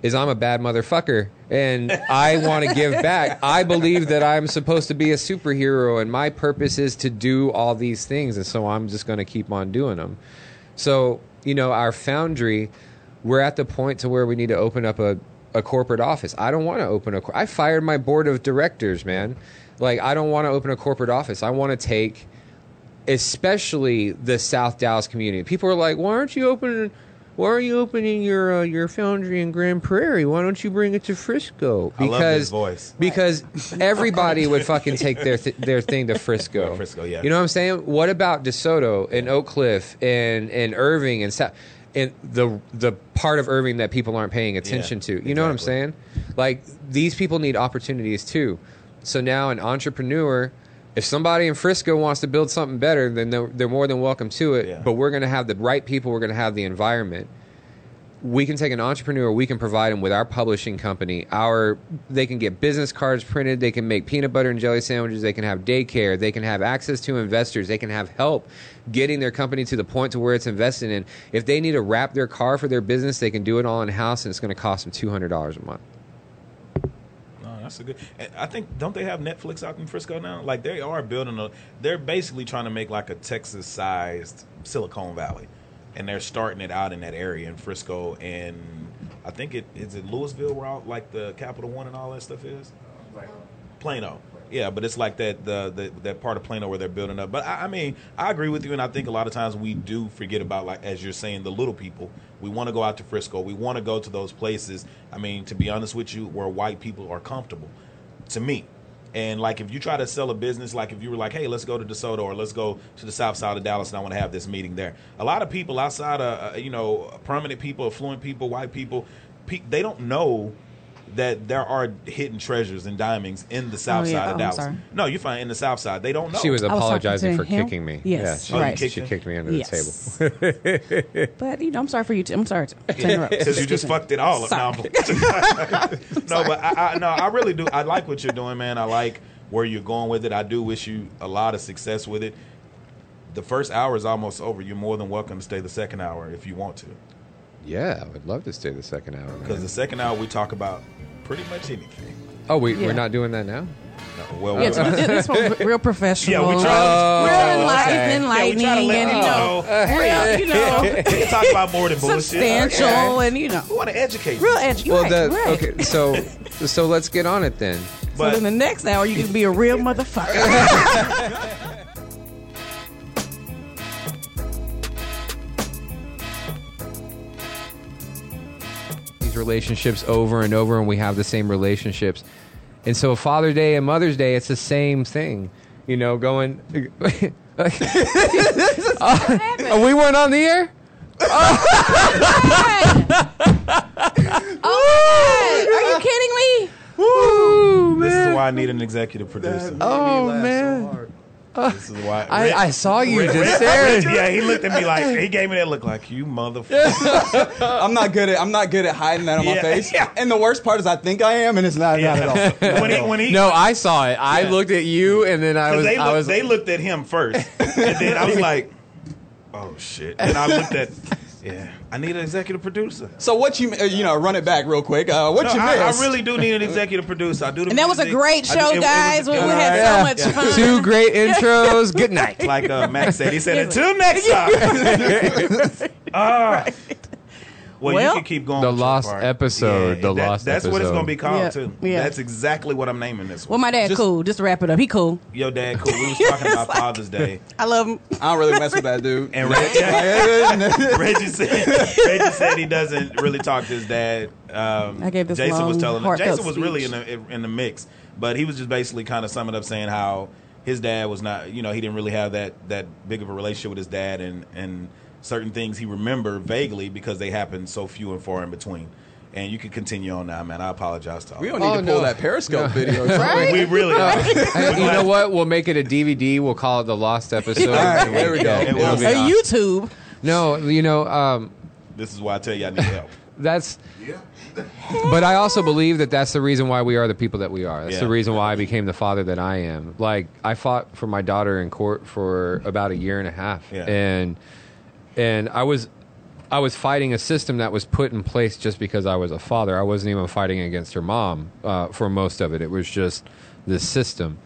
is I'm a bad motherfucker and *laughs* I want to give back. I believe that I'm supposed to be a superhero and my purpose is to do all these things and so I'm just going to keep on doing them. So, you know, our foundry, we're at the point to where we need to open up a, a corporate office. I don't want to open a cor- I fired my board of directors, man. Like I don't want to open a corporate office. I want to take especially the South Dallas community. People are like, "Why aren't you opening? Why are you opening your uh, your foundry in Grand Prairie? Why don't you bring it to Frisco?" I love his voice. Because everybody would fucking take their th- their thing to Frisco. *laughs* Frisco, yeah. You know what I'm saying? What about DeSoto and Oak Cliff and and Irving and South? And the the part of Irving that people aren't paying attention Yeah, to. You know what I'm saying? Like these people need opportunities too. So now an entrepreneur, if somebody in Frisco wants to build something better, then they're, they're more than welcome to it. Yeah. But we're going to have the right people. We're going to have the environment. We can take an entrepreneur. We can provide them with our publishing company. Our they can get business cards printed. They can make peanut butter and jelly sandwiches. They can have daycare. They can have access to investors. They can have help getting their company to the point to where it's invested in. If they need to wrap their car for their business, they can do it all in house, and it's going to cost them two hundred dollars a month. Oh, that's a good. I think don't they have Netflix out in Frisco now? Like they are building a. They're basically trying to make like a Texas-sized Silicon Valley, and they're starting it out in that area in Frisco, and I think it is it Lewisville where like the Capital One and all that stuff is. Plano. Yeah, but it's like that the, the that part of Plano where they're building up. But I, I mean, I agree with you, and I think a lot of times we do forget about like as you're saying the little people. We want to go out to Frisco. We want to go to those places. I mean, to be honest with you, where white people are comfortable. To me, and like if you try to sell a business, like if you were like, hey, let's go to DeSoto or let's go to the south side of Dallas, and I want to have this meeting there. A lot of people outside of uh, you know prominent people, affluent people, white people, pe- they don't know that there are hidden treasures and diamonds in the south Oh, yeah. side Oh, of I'm Dallas. No, you find in the south side. They don't know. She was I was apologizing for him? kicking me. Yes, yeah, Oh, she, right. kicked him? kicked me under the table. *laughs* *laughs* But you know, I'm sorry for you. To, I'm sorry to, to because you just me. fucked it all up. No, *laughs* Sorry. I'm- no, but I, I, no, I really do. I like what you're doing, man. I like where you're going with it. I do wish you a lot of success with it. The first hour is almost over. You're more than welcome to stay the second hour if you want to, yeah, I would love to stay the second hour. because the second hour we talk about pretty much anything. Oh, we, Yeah. we're not doing that now. No, well, Yeah, we- this, this one's real professional. Yeah, we try- real Oh, enlight- okay. enlightening, Yeah, we try to let and you you know, know. real, you *laughs* know, we can talk about more than bullshit. substantial, and you know, We want to educate. real you. Well, right, the, right. okay, so so let's get on it then. So But then the next hour you can be a real motherfucker. *laughs* These relationships over and over, and we have the same relationships. And so, Father's Day and Mother's Day, it's the same thing. You know, going. *laughs* Uh, we weren't on the air. oh, are you kidding me? Woo, this man. is why I need an executive producer. Oh man, Uh, this is why I, I saw you Red- just Red- staring. yeah, he looked at me like he gave me that look like you motherfucker. I'm not good at I'm not good at hiding that on my Yeah, face. yeah. And the worst part is I think I am, and it's not, not at all. when he when he No, I saw it. I Yeah. looked at you, and then I 'cause was. they, I looked, was. they looked at him first, and then I was like, oh shit, and I looked at yeah, I need an executive producer. So what you uh, you know run it back real quick. Uh, what No, you I, I really do need an executive producer. I do, the And that was a great I do- show, it- it was- guys. we, it we was- had Yeah. so much fun. Two great *laughs* intros. Good night. like uh, Max said. He said until next time. *laughs* *laughs* Ah. Well, Well- you can keep going. The with your lost part. episode, the that- lost That's what it's episode. gonna be called Yeah, too. yeah. That's exactly what I'm naming this one. Well, one. my dad Just- cool. Just to wrap it up, he cool. Yo, dad, cool. We was talking about *laughs* Father's Day, I love him. I don't really mess with that dude. and Reggie, *laughs* *laughs* Reggie said Reggie said he doesn't really talk to his dad. Um, I gave this Jason was long, telling him. heartfelt Jason was really in speech. the in the mix, but he was just basically kind of summing up saying how his dad was not. You know, he didn't really have that that big of a relationship with his dad, and and certain things he remembered vaguely because they happened so few and far in between. And you can continue on now, man. I apologize to all. we don't need Oh, to pull no. that Periscope video. *laughs* you. We really. Hey, *laughs* you know what? We'll make it a DVD. We'll call it the lost episode. All right, there we go. Yeah, It it'll was- be A awesome. YouTube. No, you know, um, This is why I tell you I need help. *laughs* that's. Yeah. but I also believe that that's the reason why we are the people that we are. That's Yeah. the reason why I became the father that I am. Like I fought for my daughter in court for about a year and a half, Yeah. and and I was I was fighting a system that was put in place just because I was a father. I wasn't even fighting against her mom uh, for most of it. It was just this system.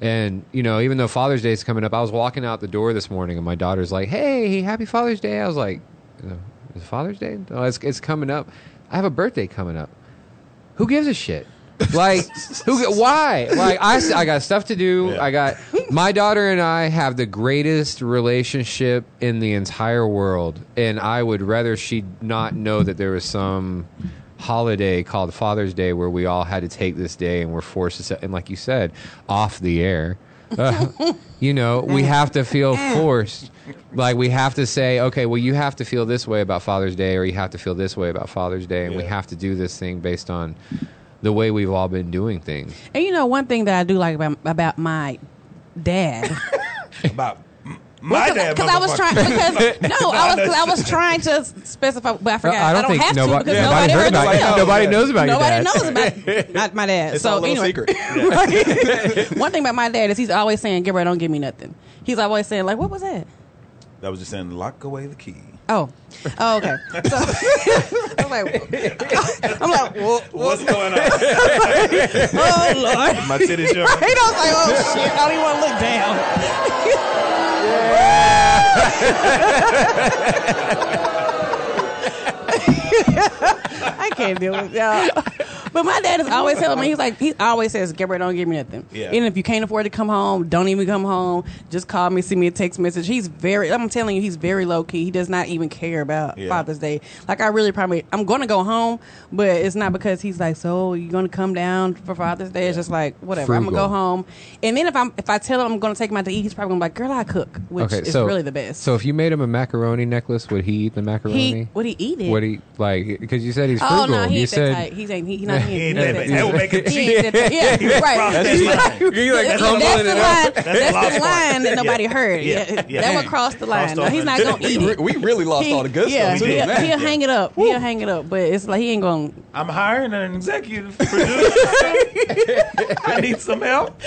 And you know, even though Father's Day is coming up, I was walking out the door this morning, and my daughter's like, "Hey, Happy Father's Day!" I was like, "Uh, "Is Father's Day? Oh, it's it's coming up. I have a birthday coming up. Who gives a shit? Like, who? Why? Like, I, I got stuff to do. Yeah. I got my daughter and I have the greatest relationship in the entire world, and I would rather she not know that there was some holiday called Father's Day where we all had to take this day and we're forced to set, and like you said, off the air. Uh, *laughs* you know, we have to feel forced. Like we have to say, okay, well, you have to feel this way about Father's Day, or you have to feel this way about Father's Day, and we have to do this thing based on the way we've all been doing things. And you know, one thing that I do like about about my dad. *laughs* About m- my dad. Because I was trying. motherfucker. Because *laughs* no, I was. Cause I was trying to specify, but I forgot. I don't, think have nobody, to because nobody nobody, heard heard about the you. tale. Nobody knows about Nobody your dad. knows about *laughs* not my dad. It's so our little anyway, secret. one thing about my dad is he's always saying, "Gabriel, don't give me nothing." He's always saying, "Like, what was that?" That was just saying, lock away the key. Oh, oh, okay. So *laughs* I'm like, I'm like, well, What's going on? *laughs* oh lord. My titties showing. *laughs* He don't say, oh shit, I don't even want to look down. I can't deal with y'all. But my dad is always telling me, he's like, he always says, Gabriel, don't give me nothing. Yeah. Even if you can't afford to come home, don't even come home. Just call me, send me a text message. He's very, I'm telling you, he's very low key. He does not even care about Yeah. Father's Day. Like, I really probably, I'm going to go home, but it's not because he's like, so you're going to come down for Father's Day? It's just like, whatever. I'm going to go home. And then if I'm, if I tell him I'm going to take him out to eat, he's probably going to be like, girl, I cook, which okay, is so really the best. So if you made him a macaroni necklace, would he eat the macaroni? he, would he eat it? Would he like? Because you said he's Oh frugal. no, he you said. He's ain't. He, he not. He, He ain't ain't that bad. That would make it He ain't that- Yeah, right. That's He's the line. You're like crumbling that's it the up. line. That's the That's the line that nobody heard. Yeah. Yeah, Yeah. that would cross the line. Crossed No, he's not gonna eat it. we really lost He- all the good yeah, stuff too. he'll, he'll hang it up. He'll hang it up, but it's like he ain't gonna. I'm hiring an executive producer. *laughs* I need some help.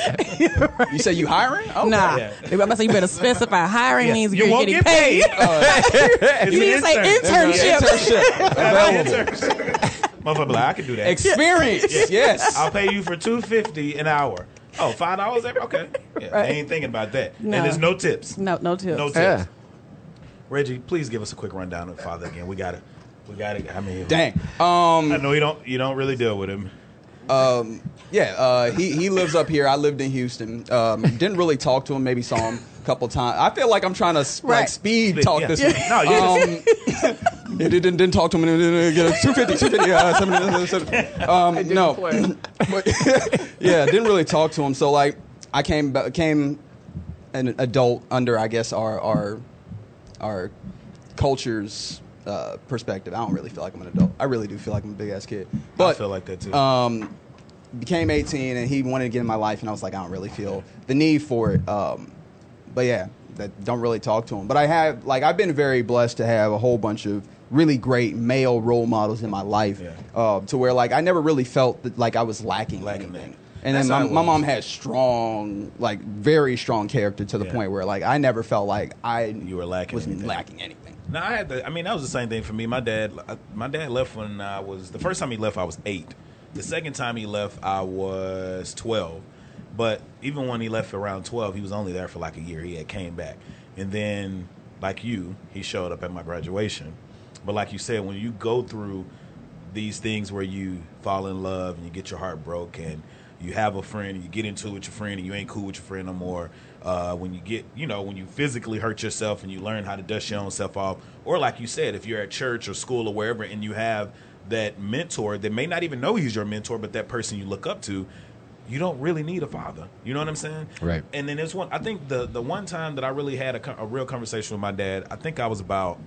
You say you hiring? Oh, Nah, Yeah. I'm about to say you better specify. Hiring Yeah. means You you're won't getting get paid. paid. Oh. *laughs* you need to say internship. Internship available. Motherfucker, like, I can do that. Experience. Yes. I'll pay you for two fifty an hour. Oh, five dollars every. Okay, yeah, Right. they ain't thinking about that. No. And there's no tips. No, no tips. No tips. Yeah. Reggie, please give us a quick rundown of Father again. We got it. We got it. I mean, Dang. Um. I know you don't. You don't really deal with him. Yeah, uh, he he lives up here. I lived in Houston. Um, didn't really talk to him. Maybe saw him a couple times. I feel like I'm trying to like Right. speed talk Yeah. this. Yeah. No, you um, *laughs* yeah, didn't didn't talk to him. Didn't get a 250, 250, uh, 70, 70. *laughs* Um, no, but *laughs* yeah, didn't really talk to him. So like, I came came an adult under I guess our our our culture's uh, perspective. I don't really feel like I'm an adult. I really do feel like I'm a big ass kid. But I feel like that too. um, became 18 and he wanted to get in my life and I was like I don't really feel the need for it um, but yeah that don't really talk to him but I have like I've been very blessed to have a whole bunch of really great male role models in my life Yeah. uh, to where like I never really felt that like I was lacking, Lacking anything and That's then my, my mom had strong like very strong character to the Yeah. point where like I never felt like I You were lacking was anything. lacking anything No, I had the. I mean, that was the same thing for me. My dad, my dad left when I was the first time he left. I was eight. The second time he left, I was twelve. But even when he left around twelve, he was only there for like a year. He had came back, and then like you, he showed up at my graduation. But like you said, when you go through these things where you fall in love and you get your heart broke and you have a friend and you get into it with your friend and you ain't cool with your friend no more uh, when you get you know when you physically hurt yourself and you learn how to dust your own self off or like you said if you're at church or school or wherever and you have that mentor that may not even know he's your mentor but that person you look up to you don't really need a father you know what i'm saying Right. and then there's one i think the the one time that i really had a, a real conversation with my dad i think i was about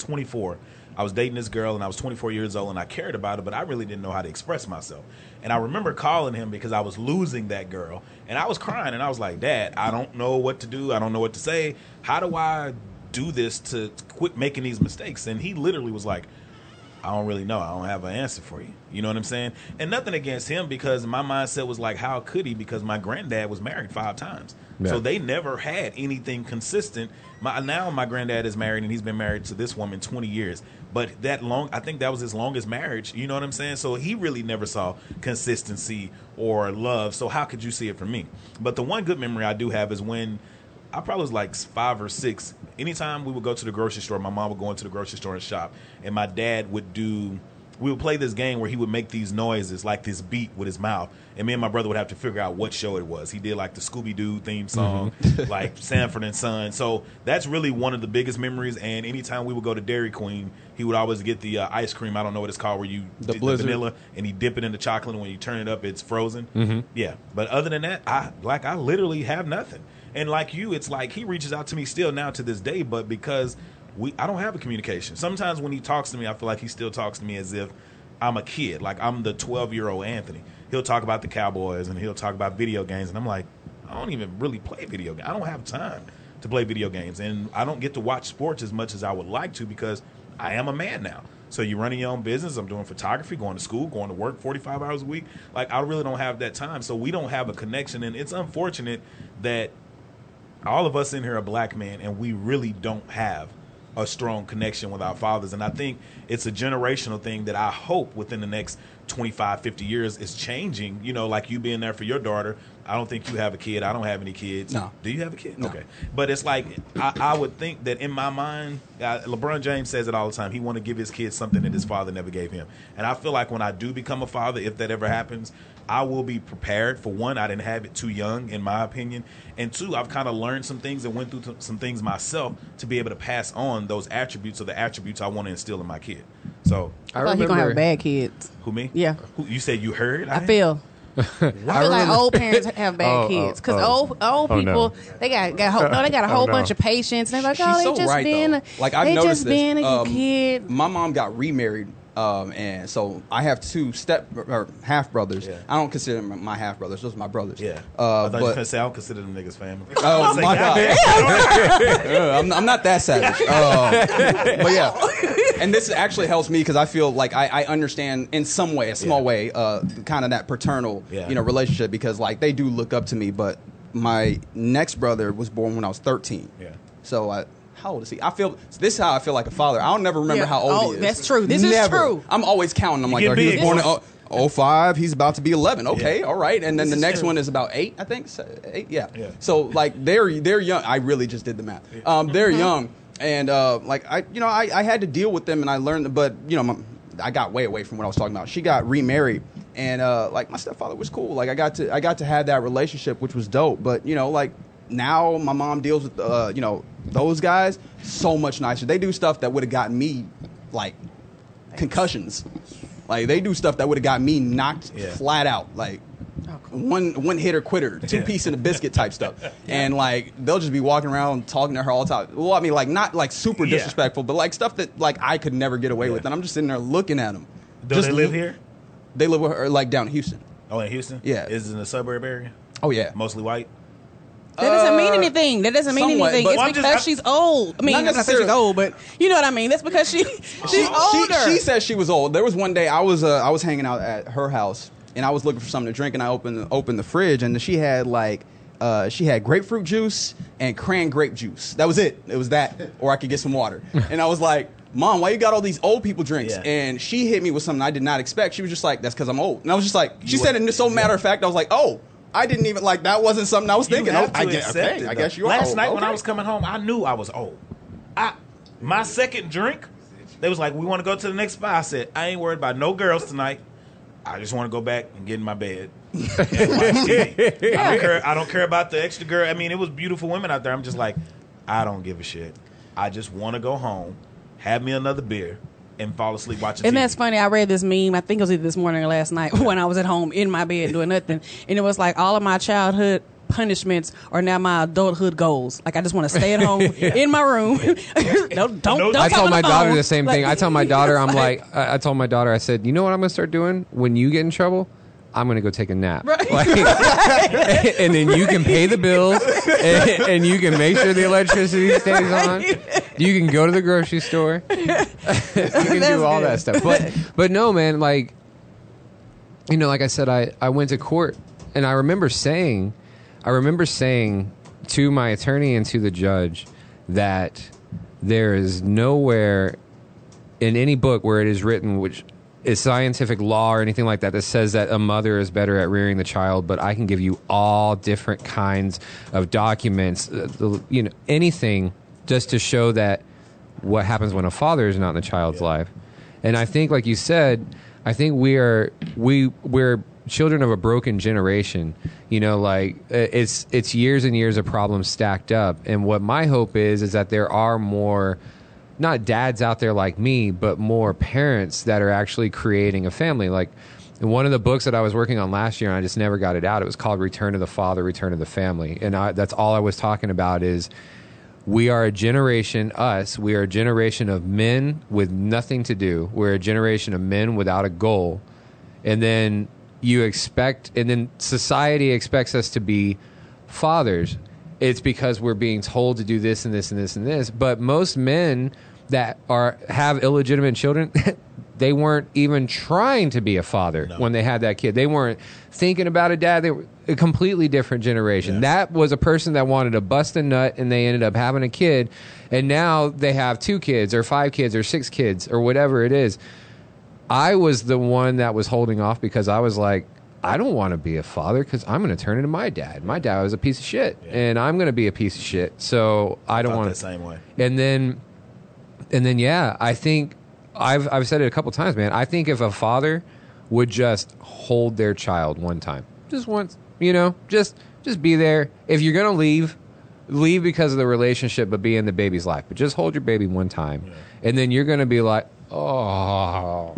24. I was dating this girl and I was 24 years old and I cared about her, but I really didn't know how to express myself. And I remember calling him because I was losing that girl and I was crying and I was like, Dad, I don't know what to do. I don't know what to say. How do I do this to quit making these mistakes? And he literally was like, I don't really know. I don't have an answer for you. You know what I'm saying? And nothing against him because my mindset was like, how could he? Because my granddad was married five times. Yeah. So they never had anything consistent. My, now my granddad is married and he's been married to this woman 20 years. But that long, I think that was his longest marriage. You know what I'm saying? So he really never saw consistency or love. So how could you see it from me? But the one good memory I do have is when I probably was like five or six. Anytime we would go to the grocery store, my mom would go into the grocery store and shop, and my dad would do. We would play this game where he would make these noises, like this beat with his mouth, and me and my brother would have to figure out what show it was. He did like the Scooby Doo theme song, *laughs* like Sanford and Son. So that's really one of the biggest memories. And anytime we would go to Dairy Queen, he would always get the uh, ice cream. I don't know what it's called, where you The dip Blizzard. vanilla and he dip it in the chocolate, and when you turn it up, it's frozen. Yeah, but other than that, I like I literally have nothing. And like you, it's like he reaches out to me still now to this day, but because we I don't have a communication. Sometimes when he talks to me, I feel like he still talks to me as if I'm a kid, like I'm the 12 year old Anthony. He'll talk about the Cowboys and he'll talk about video games, and I'm like, I don't even really play video games. I don't have time to play video games, and I don't get to watch sports as much as I would like to because I am a man now. So you're running your own business. I'm doing photography, going to school, going to work 45 hours a week. Like I really don't have that time. So we don't have a connection, and it's unfortunate that all of us in here are black men and we really don't have a strong connection with our fathers. And i think it's a generational thing that i hope within the next 25 50 years is changing. You know like you being there for your daughter i don't think you have a kid i don't have any kids No. do you have a kid No. okay but it's like I, I would think that in my mind uh, lebron james says it all the time he want to give his kids something that his father never gave him and i feel like when i do become a father if that ever happens I will be prepared. For one, I didn't have it too young, in my opinion, and two, I've kind of learned some things and went through t- some things myself to be able to pass on those attributes or the attributes I want to instill in my kid. So, I I thought he gonna have bad kids. who me? Yeah. Who, you said you heard? I didn't- feel. *laughs* I feel like old parents have bad Oh, *laughs* oh, kids because oh. old old Oh, people no. they got got whole, no they got a *laughs* Oh, whole no. bunch of patience. And they're like, She's oh, they so just right being though. a, Like I've they noticed just this. being a Um, kid. My mom got remarried, um, and so I have two step or half brothers. Yeah. I don't consider them my half brothers; those are my brothers. Yeah. uh, I thought you were gonna say I don't consider them niggas family. Oh *laughs* my god! *laughs* Uh, I'm, I'm not that savage, *laughs* uh, but yeah. And this actually helps me because I feel like I, I understand in some way, a small Yeah. way, uh, kind of that paternal, Yeah. you know, relationship because like they do look up to me. But my next brother was born when I was 13. Yeah. So I. How old is he? I feel this is how I feel like a father. I don't never remember Yeah. how old Oh, he is. that's true. This is Never. true. I'm always counting. I'm like, get oh, he was born in boy. oh, 05. He's about to be 11. Okay, Yeah. all right. And then This the is next true. one is about eight, I think. So, eight, yeah. Yeah. So like they're they're young. I really just did the math. Um, they're young, and uh, like I, you know, I, I had to deal with them, and I learned. But you know, my, I got way away from what I was talking about. She got remarried, and uh, like my stepfather was cool. Like I got to I got to have that relationship, which was dope. But you know, like now my mom deals with uh, you know those guys so much nicer. They do stuff that would have gotten me like concussions. Like they do stuff that would have got me knocked Yeah. flat out. Like one one hitter quitter, two Yeah. piece in a biscuit type stuff. *laughs* And like they'll just be walking around talking to her all the time. Well, I mean like not like super Yeah. disrespectful, but like stuff that like I could never get away Yeah. with. And I'm just sitting there looking at them. Do just they live here? They live with her like down in Houston. Oh, in Houston? Yeah. Is it in the suburb area? Oh yeah. Mostly white? That doesn't mean Uh, anything. That doesn't mean somewhat, anything. It's I'm just- because I- she's old. I mean, Not I'm not she's necessarily. old, but you know what I mean. That's because she she's older. She, she said she was old. There was one day I was uh, I was hanging out at her house and I was looking for something to drink and I opened opened the fridge and she had like uh, she had grapefruit juice and cran grape juice. That was it. It was that, or I could get some water. *laughs* and I was like, "Mom, why you got all these old people drinks?" Yeah. And she hit me with something I did not expect. She was just like, "That's because I'm old." And I was just like, she You said were- it so matter of fact. I was like, "Oh." I didn't even like that. Wasn't something I was thinking. You oh, I, I guess, okay, I guess you are. Last old. night when I was coming home, I knew I was old. I my second drink, they was like, "We want to go to the next spot." I said, "I ain't worried about no girls tonight. I just want to go back and get in my bed." and watch TV. *laughs* I don't care. I don't care about the extra girl. I mean, it was beautiful women out there. I'm just like, I don't give a shit. I just want to go home, have me another beer, and fall asleep watching. And TV. that's funny. I read this meme. I think it was either this morning or last night *laughs* when I was at home in my bed doing nothing, and it was like all of my childhood punishments are now my adulthood goals. Like I just want to stay at home *laughs* in my room. *laughs* don't don't don't. I talk told my the daughter phone. the same Like- thing. I tell my daughter, I'm like, I I told my daughter, I said, you know what I'm gonna start doing when you get in trouble? I'm gonna go take a nap, Right. Like- and then you can pay the bills, and, and you can make sure the electricity stays on. You can go to the grocery store. *laughs* you can do all that stuff. But *laughs* but no, man, like you know, like I said, I, I went to court and I remember saying I remember saying to my attorney and to the judge that there is nowhere in any book where it is written which is scientific law or anything like that that says that a mother is better at rearing the child but i can give you all different kinds of documents uh, you know anything just to show that what happens when a father is not in the child's life and i think like you said i think we are we we're children of a broken generation you know like it's it's years and years of problems stacked up and what my hope is is that there are more not dads out there like me, but more parents that are actually creating a family. Like in one of the books that I was working on last year, and I just never got it out. It was called "Return to the Father, Return to the Family," and I, that's all I was talking about. Is we are a generation, us, we are a generation of men with nothing to do. We're a generation of men without a goal, and then you expect, and then society expects us to be fathers. It's because we're being told to do this and this and this and this. But most men that are have illegitimate children, *laughs* they weren't even trying to be a father when they had that kid. They weren't thinking about a dad. They were a completely different generation. That was a person that wanted to bust a nut and they ended up having a kid. And now they have two kids or five kids or six kids or whatever it is. I was the one that was holding off because I was like, I don't want to be a father because I'm going to turn into my dad. My dad was a piece of shit, and I'm going to be a piece of shit. So I don't want that same way. And then, and then, yeah, I think I've I've said it a couple times, man. I think if a father would just hold their child one time, just once, you know, just just be there. If you're going to leave, leave because of the relationship, but be in the baby's life. But just hold your baby one time, and then you're going to be like, oh.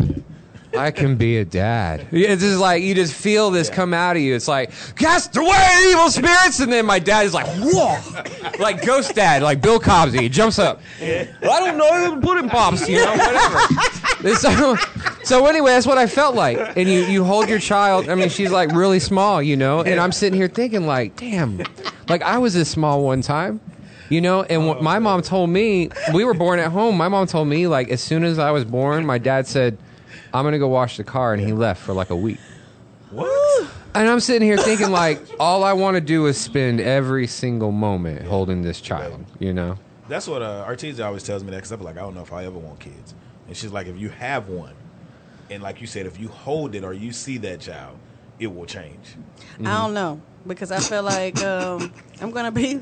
I can be a dad. It's just like you just feel this come out of you. It's like cast away evil spirits, and then my dad is like, whoa, like ghost dad, like Bill Cosby. He jumps up. I don't know, pudding pops, you know, whatever. so, so anyway, that's what I felt like. And you you hold your child. I mean, she's like really small, you know, and I'm sitting here thinking like, damn, like I was this small one time. You know, and what my mom told me, we were born at home. My mom told me, like, as soon as I was born, my dad said, I'm going to go wash the car. And he left for like a week. What? And I'm sitting here thinking, like, all I want to do is spend every single moment holding this child, you know? That's what uh, Artesia always tells me that because I'm like, I don't know if I ever want kids. And she's like, if you have one, and like you said, if you hold it or you see that child, it will change. I don't know because I feel like um, I'm gonna be. *laughs*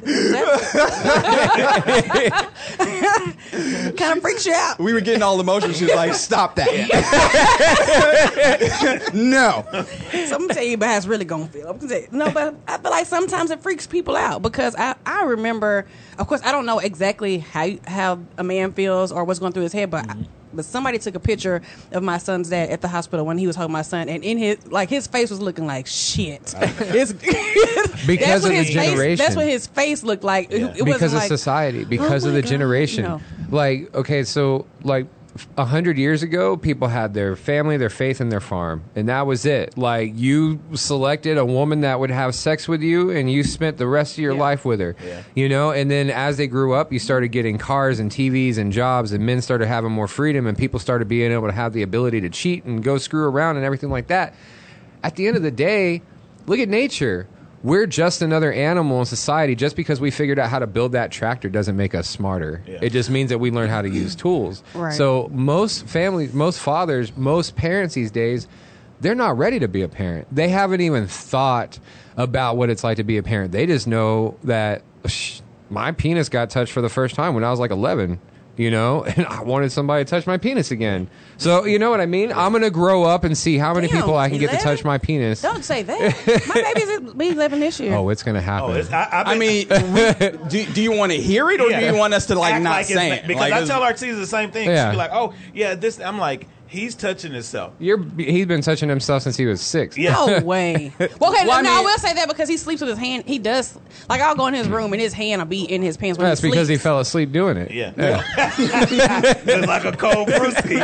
kind of freaks you out. We were getting all emotional. She was like, "Stop that! *laughs* no." So I'm gonna tell you about how it's really gonna feel. I'm gonna say no, but I feel like sometimes it freaks people out because I, I remember, of course, I don't know exactly how how a man feels or what's going through his head, but. But somebody took a picture of my son's dad at the hospital when he was holding my son, and in his like his face was looking like shit. *laughs* Because that's of the his face- generation. that's what his face looked like. It, it because of like, society, oh because "Oh of the God," generation. you know. Like, okay, so like a hundred years ago, people had their family, their faith, and their farm, and that was it. Like, you selected a woman that would have sex with you, and you spent the rest of your life with her. Yeah. You know, and then as they grew up, you started getting cars and TVs and jobs, and men started having more freedom, and people started being able to have the ability to cheat and go screw around and everything like that. At the end of the day, look at nature. We're just another animal in society. Just because we figured out how to build that tractor doesn't make us smarter. Yeah. It just means that we learn how to use tools. Right. So most families, most fathers, most parents these days, they're not ready to be a parent. They haven't even thought about what it's like to be a parent. They just know that my penis got touched for the first time when I was like 11. You know, *laughs* and I wanted somebody to touch my penis again. So you know what I mean. I'm gonna grow up and see how many Damn, people I can get to 11? touch my penis. Don't say that. My *laughs* baby's be 11 this year. Oh, it's gonna happen. Oh, it's, I, I've I mean, we, do, do you want to hear it or do you want us to like Act not it's say not- it? Because Like, I it's- tell Artesia the same thing. Yeah. She'd be like, "Oh, yeah, this." I'm like, He's touching himself. You're he's been touching himself since he was six. Yeah. No *laughs* way. *laughs* Well, okay, Well, no, I mean- will say that because he sleeps with his hand. He does. Like I'll go in his room and his hand will be in his pants. When That's he because he fell asleep doing it. Yeah. It's *laughs* like a cold brewski.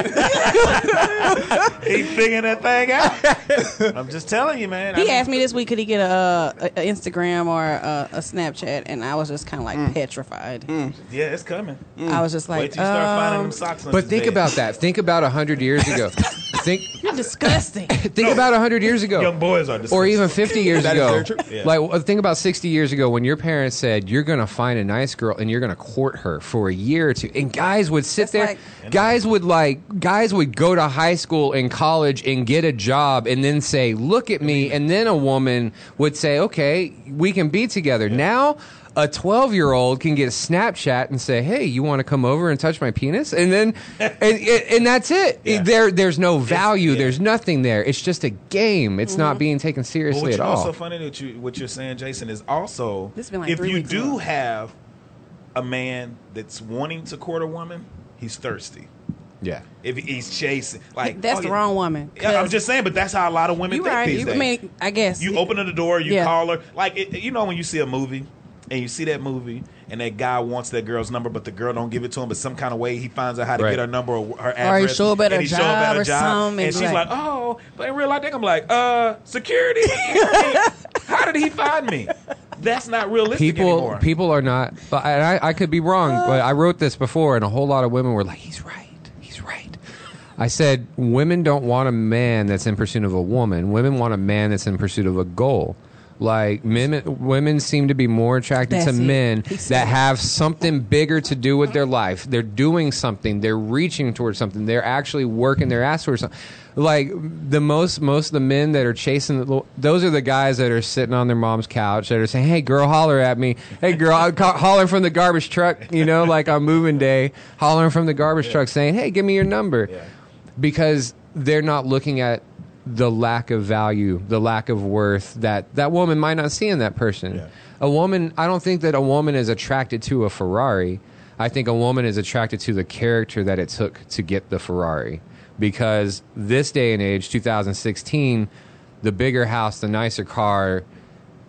he figuring that thing out. I'm just telling you, man. I He mean, asked me this week could he get a, a, a Instagram or a, a Snapchat, and I was just kind of like Mm. petrified. Yeah, it's coming. I was just like, Wait till you start finding um, them socks. under But think bed. about that. Think about a hundred years ago. *laughs* think You're disgusting. *laughs* think about a hundred years ago. Young boys are disgusting. or even 50 years That is ago. very true. Yeah. Like, think about 60 years ago when your parents said, You're going to find a nice girl and you're going to court her for a year or two. And guys would sit That's there, like- guys would like, guys would go to high school and college and get a job and then say, Look at me. And then a woman would say, Okay, we can be together. Now, a 12 year old can get a Snapchat and say, Hey, you want to come over and touch my penis? And then, *laughs* and, and, and that's it. Yeah. There, there's no value. yeah. There's nothing there. It's just a game. It's Mm-hmm. not being taken seriously what you at all. what's so funny that you what you're saying, Jason, is also like if you do ago. have a man that's wanting to court a woman, he's thirsty. yeah. If he's chasing, like That's oh, the yeah. wrong woman. I'm 'cause just saying, but that's how a lot of women You think right. these You, days. I mean, I guess You open the door, you Yeah. call her. Like it, you know when you see a movie and you see that movie and that guy wants that girl's number, but the girl don't give it to him. But some kind of way he finds out how to Right. get her number or her address Or he address. show up at and he show up at job a or something, And and she's like, like- oh, but in real life, I'm like, uh, security. *laughs* how did he find me? That's not realistic People, anymore. people are not. But and I, I could be wrong, but I wrote this before, and a whole lot of women were like, "He's right. He's right." I said, "Women don't want a man that's in pursuit of a woman. Women want a man that's in pursuit of a goal." Like men, women seem to be more attracted That's to it. men He that have something bigger to do with their life. They're doing something. They're reaching towards something. They're actually working their ass towards something. Like the most, most of the men that are chasing, the, those are the guys that are sitting on their mom's couch that are saying, "Hey, girl, holler at me. Hey, girl, I'm ca- hollering from the garbage truck. You know, *laughs* like on moving day, hollering from the garbage truck, saying, "Hey, give me your number," because they're not looking at the lack of value, the lack of worth that that woman might not see in that person. Yeah. A woman, I don't think that a woman is attracted to a Ferrari. I think a woman is attracted to the character that it took to get the Ferrari. Because this day and age, 2016, the bigger house, the nicer car,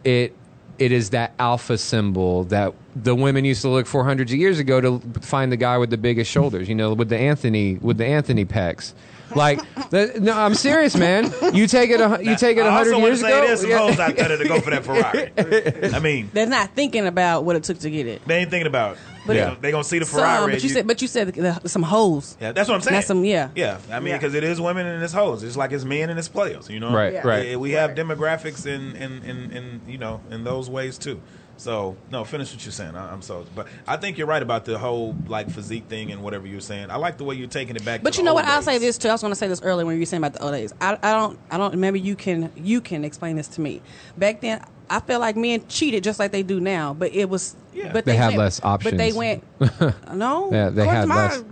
it it is that alpha symbol that the women used to look for hundreds of years ago to find the guy with the biggest shoulders, you know, with the Anthony with the Anthony pecs. Like, the, no, I'm serious, man. You take it, a, you take it a I hundred also want years to say ago. there's some Yeah. hoes out there that go for that Ferrari. *laughs* I mean, they're not thinking about what it took to get it. they ain't thinking about. It. But They Yeah. gonna- they gonna see the Some, Ferrari. but you and said, but you said the, some hoes. Yeah, that's what I'm saying. That's some- yeah. yeah. I mean, Yeah. because it is women and it's hoes. It's like it's men and it's players. You know, Right, Yeah. right. We have demographics in in, in in you know in those ways too. So no, finish what you're saying. I, I'm so, but I think you're right about the whole like physique thing and whatever you're saying. I like the way you're taking it back. But to you the know what? old I'll say this too. I was going to say this earlier when you were saying about the old days. I, I don't. I don't. Maybe you can. You can explain this to me. Back then, I felt like men cheated just like they do now. But it was. Yeah. But They had went- less options. But they went. *laughs* no. Yeah, they had to my less.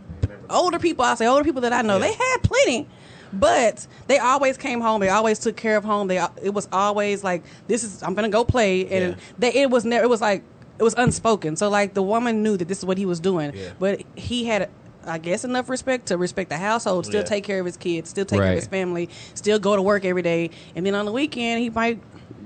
Older people, I say older people that I know, Yeah. they had plenty. But they always came home. They always took care of home. They it was always like this is I'm gonna go play, and Yeah. they, it was never. It was like it was unspoken. So like the woman knew that this is what he was doing, Yeah. but he had. I guess enough respect to respect the household, still Yeah. take care of his kids, still take care of his family, still go to work every day, and then on the weekend he might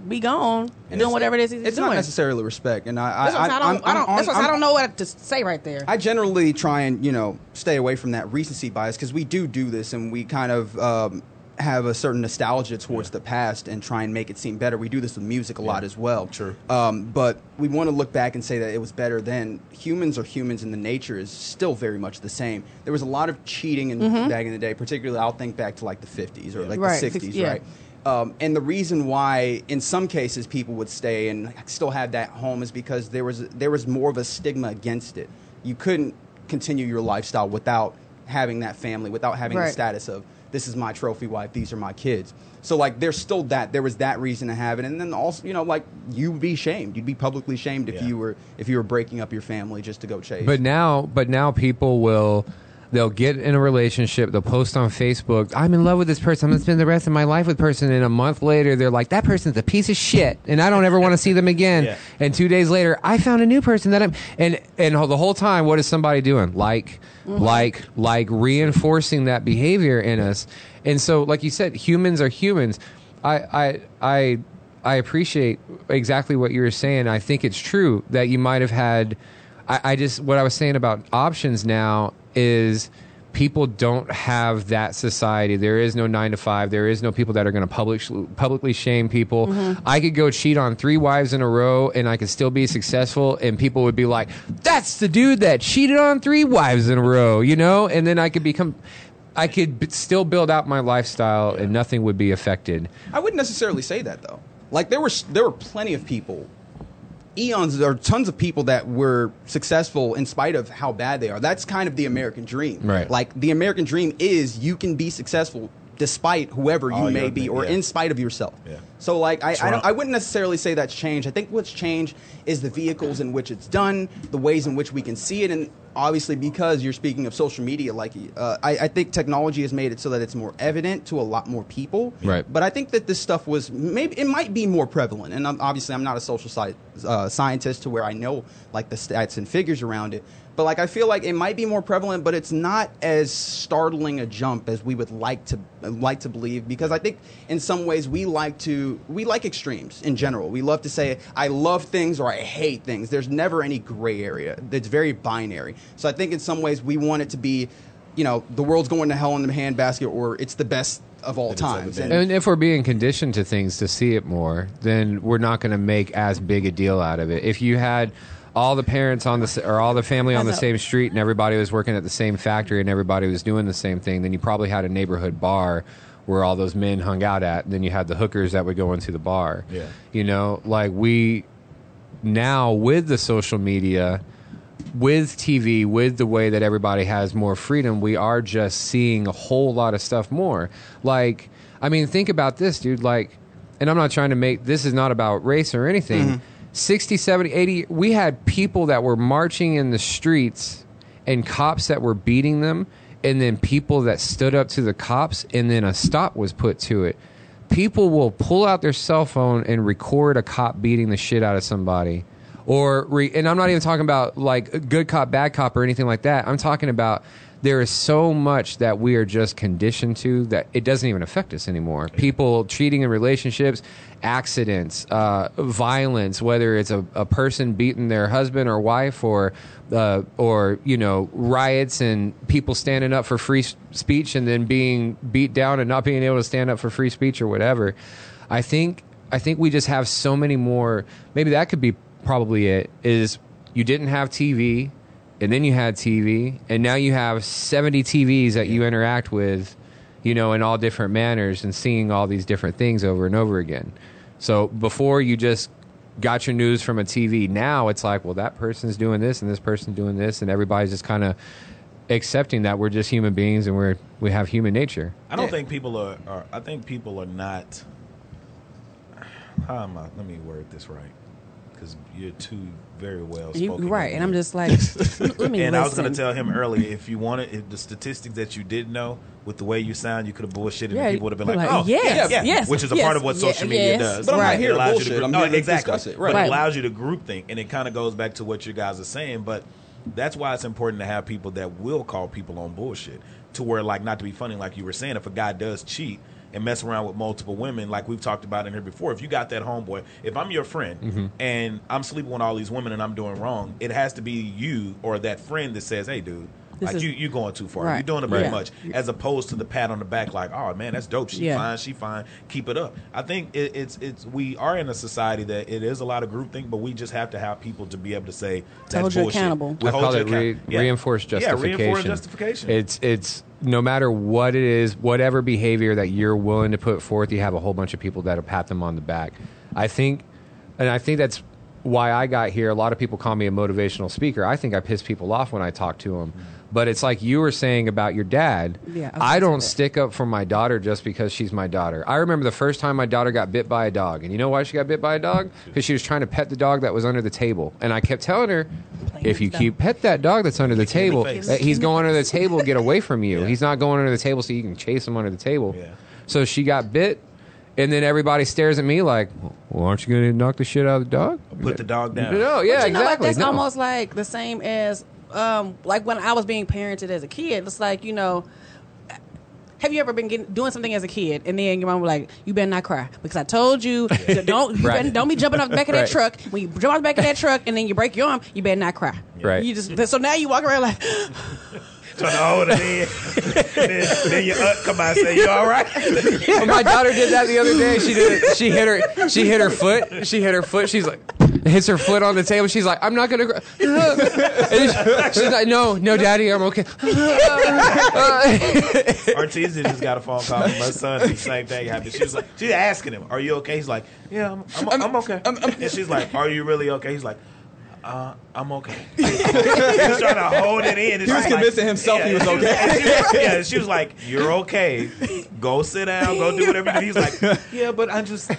be gone and doing whatever it is he's It's doing. not necessarily respect, and I, That's what I'm. I I'm- don't, I don't, I'm- that's what I'm saying. I I'm- don't know what to say right there. I generally try and you know stay away from that recency bias because we do do this and we kind of um, have a certain nostalgia towards the past and try and make it seem better. We do this with music a lot as well. True. Um, but we want to look back and say that it was better then. Humans are humans, and the nature is still very much the same. There was a lot of cheating in, back in the day, particularly I'll think back to like the 50s or like Right, the six- 60s, yeah. right? Um, and the reason why, in some cases, people would stay and still have that home is because there was there was more of a stigma against it. You couldn't continue your lifestyle without having that family, without having the status of this is my trophy wife, these are my kids. So like, there's still that. There was that reason to have it, and then also, you know, like you'd be shamed. You'd be publicly shamed if Yeah. you were if you were breaking up your family just to go chase. But now, but now people will. They'll get in a relationship. They'll post on Facebook, "I'm in love with this person. I'm gonna spend the rest of my life with this person." And a month later, they're like, "That person's a piece of shit, and I don't ever want to see them again." *laughs* Yeah. And two days later, I found a new person that I'm. And and the whole time, what is somebody doing? Like, mm. like, like reinforcing that behavior in us. And so, like you said, humans are humans. I I I I appreciate exactly what you were saying. I think it's true that you might have had. I, I just what I was saying about options now is people don't have that society. There is no nine to five. There is no people that are going to public, publicly shame people. Mm-hmm. I could go cheat on three wives in a row and I could still be successful, and people would be like, "That's the dude that cheated on three wives in a row," you know. And then I could become. I could b- still build out my lifestyle and nothing would be affected. I wouldn't necessarily say that though. Like there were there were plenty of people, eons there are tons of people that were successful in spite of how bad they are. That's kind of the American dream. Right. Like the American dream is you can be successful despite whoever you All may be or yeah. in spite of yourself. Yeah. So like I, I, don't, I wouldn't necessarily say that's changed. I think what's changed is the vehicles in which it's done, the ways in which we can see it, and obviously because you're speaking of social media, like uh, I, I think technology has made it so that it's more evident to a lot more people. Right. But I think that this stuff was maybe it might be more prevalent, and I'm, obviously I'm not a social sci- uh, scientist to where I know like the stats and figures around it. But like I feel like it might be more prevalent, but it's not as startling a jump as we would like to like to believe because I think in some ways we like to we like extremes in general. We love to say I love things or I hate things. There's never any gray area. It's very binary. So I think in some ways we want it to be, you know, the world's going to hell in the handbasket or it's the best of all That it's ever times. And- And if we're being conditioned to things to see it more, then we're not going to make as big a deal out of it. If you had all the parents on the or all the family on the same street and everybody was working at the same factory and everybody was doing the same thing, then you probably had a neighborhood bar where all those men hung out at. And then you had the hookers that would go into the bar. Yeah. You know, like we now with the social media with TV, with the way that everybody has more freedom, we are just seeing a whole lot of stuff more. Like, I mean, think about this, dude. Like, and I'm not trying to make this is not about race or anything. Mm-hmm. 60, 70, 80, we had people that were marching in the streets and cops that were beating them, and then people that stood up to the cops, and then a stop was put to it. People will pull out their cell phone and record a cop beating the shit out of somebody or re- and I'm not even talking about like good cop bad cop or anything like that. I'm talking about there is so much that we are just conditioned to that it doesn't even affect us anymore. People cheating in relationships, accidents, uh, violence, whether it's a, a person beating their husband or wife, or uh, or you know riots and people standing up for free speech and then being beat down and not being able to stand up for free speech or whatever. I think I think we just have so many more. Maybe that could be probably it. Is you didn't have TV, and then you had TV, and now you have seventy TVs that you interact with, you know, in all different manners, and seeing all these different things over and over again. So before you just got your news from a TV, now it's like, well, that person's doing this, and this person's doing this, and everybody's just kind of accepting that we're just human beings and we're we have human nature. I don't Yeah. think people are, are. I think people are not. How am I? Let me word this right, because you're too very well You, spoken. right, and I'm just like, *laughs* let me And I was going to tell him earlier if you wanted if the statistics that you didn't know with the way you sound, you could have bullshitted Yeah, and people would have been like, like, "Oh, yes, yeah, yes, which is a yes, part of what yeah, social media yes. does. But I'm not Right. here to allows you bullshit. I'm no, here to exactly. discuss it. But Right. it Right. allows you to group think, and it kind of goes back to what you guys are saying. But that's why it's important to have people that will call people on bullshit. To where, like, not to be funny, like you were saying, if a guy does cheat and mess around with multiple women, like we've talked about in here before, if you got that homeboy, if I'm your friend Mm-hmm. and I'm sleeping with all these women and I'm doing wrong, it has to be you or that friend that says, "Hey, dude." This like is- you, you going too far. Right. You're doing it very Right. much, as opposed to the pat on the back, like, "Oh man, that's dope. She Yeah. fine. She fine. Keep it up." I think it, it's it's we are in a society that it is a lot of groupthink, but we just have to have people to be able to say To hold that's you bullshit. accountable. We I hold call you it re- account- yeah. reinforced Yeah, justification. reinforced justification. It's it's no matter what it is, whatever behavior that you're willing to put forth, you have a whole bunch of people that'll pat them on the back. I think, and I think that's why I got here. A lot of people call me a motivational speaker. I think I piss people off when I talk to them. But it's like you were saying about your dad. Yeah, I I don't stick up for my daughter just because she's my daughter. I remember the first time my daughter got bit by a dog, and you know why she got bit by a dog? Because she was trying to pet the dog that was under the table, and I kept telling her, if you keep pet that dog that's under the Kick him in the table, face. he's going under the table. Get away from you. *laughs* He's not going under the table so you can chase him under the table. Yeah. So she got bit, and then everybody stares at me like, "Well, aren't you going to knock the shit out of the dog?" Put the dog down. No, yeah, But you know, like exactly. that's No. almost like the same as um, like when I was being parented as a kid. It's like you know. Have you ever been getting, doing something as a kid, and then your mom was like, "You better not cry because I told you *laughs* don't you Right. better, don't be jumping off the back of Right. that truck. When you jump off the back of that truck, and then you break your arm, you better not cry. Right. You just so now you walk around like, *gasps* *laughs* Trying to hold it then, then your aunt come by and say, "You all right?" Well, my daughter did that the other day. She did. It. She hit her. She hit her foot. She hit her foot. She's like, hits her foot on the table. She's like, I'm not gonna. Cry. *laughs* She's like, No, no, daddy, I'm okay. *laughs* Artesia just got a phone call from my son. The same thing happened. She was like, she's asking him, "Are you okay?" He's like, "Yeah, I'm, I'm, I'm, okay." and she's like, "Are you really okay?" He's like, uh, "I'm okay." *laughs* he was trying to hold it in. and He was she's like- convincing himself he was okay. she was- yeah, she was like, "You're okay. Go sit down. Go do whatever." you do." He's like, "Yeah, but I just,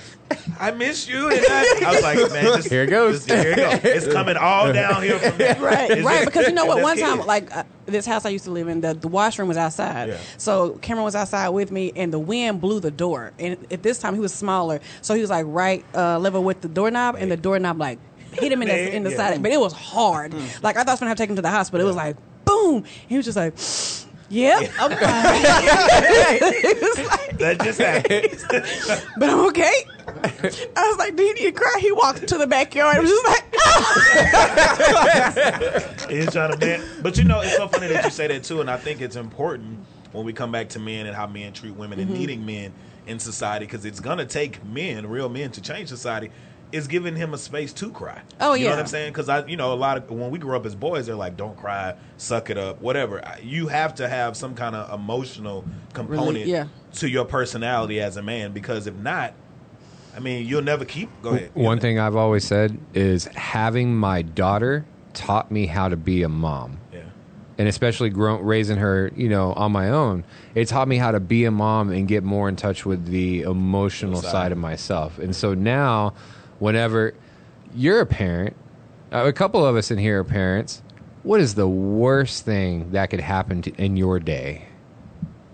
I miss you." And I, *laughs* I was like, "Man, just, Here it goes. just- here it goes. It's *laughs* coming all downhill from here." right, It's right. just- Because you know what? One time, kids. like uh, this house I used to live in, the, the washroom was outside. Yeah. So Cameron was outside with me, and the wind blew the door. And at this time, he was smaller, so he was like right uh, level with the doorknob, and the doorknob like hit him in the in the Yeah. side. But it was hard. Like I thought I was gonna have to take him to the hospital. It was like boom. He was just like. *gasps* Yep, I'm fine. *laughs* *laughs* Was like, that just happened. *laughs* but I'm okay. I was like, "Do you need to cry?" He walked to the backyard. and was just like, He's trying to man. But you know, it's so funny that you say that too, and I think it's important when we come back to men and how men treat women Mm-hmm. and needing men in society because it's gonna take men, real men, to change society. Is giving him a space to cry. Oh, you know what I'm saying? Because I, you know, a lot of when we grew up as boys, they're like, "Don't cry, suck it up, whatever." You have to have some kind of emotional component yeah. to your personality as a man because if not, I mean, you'll never keep. Go ahead. One thing I've always said is having my daughter taught me how to be a mom. Yeah. and especially grow, raising her, you know, on my own, it taught me how to be a mom and get more in touch with the emotional Side. side of myself. And so now, whenever you're a parent, uh, a couple of us in here are parents. What is the worst thing that could happen to, in your day?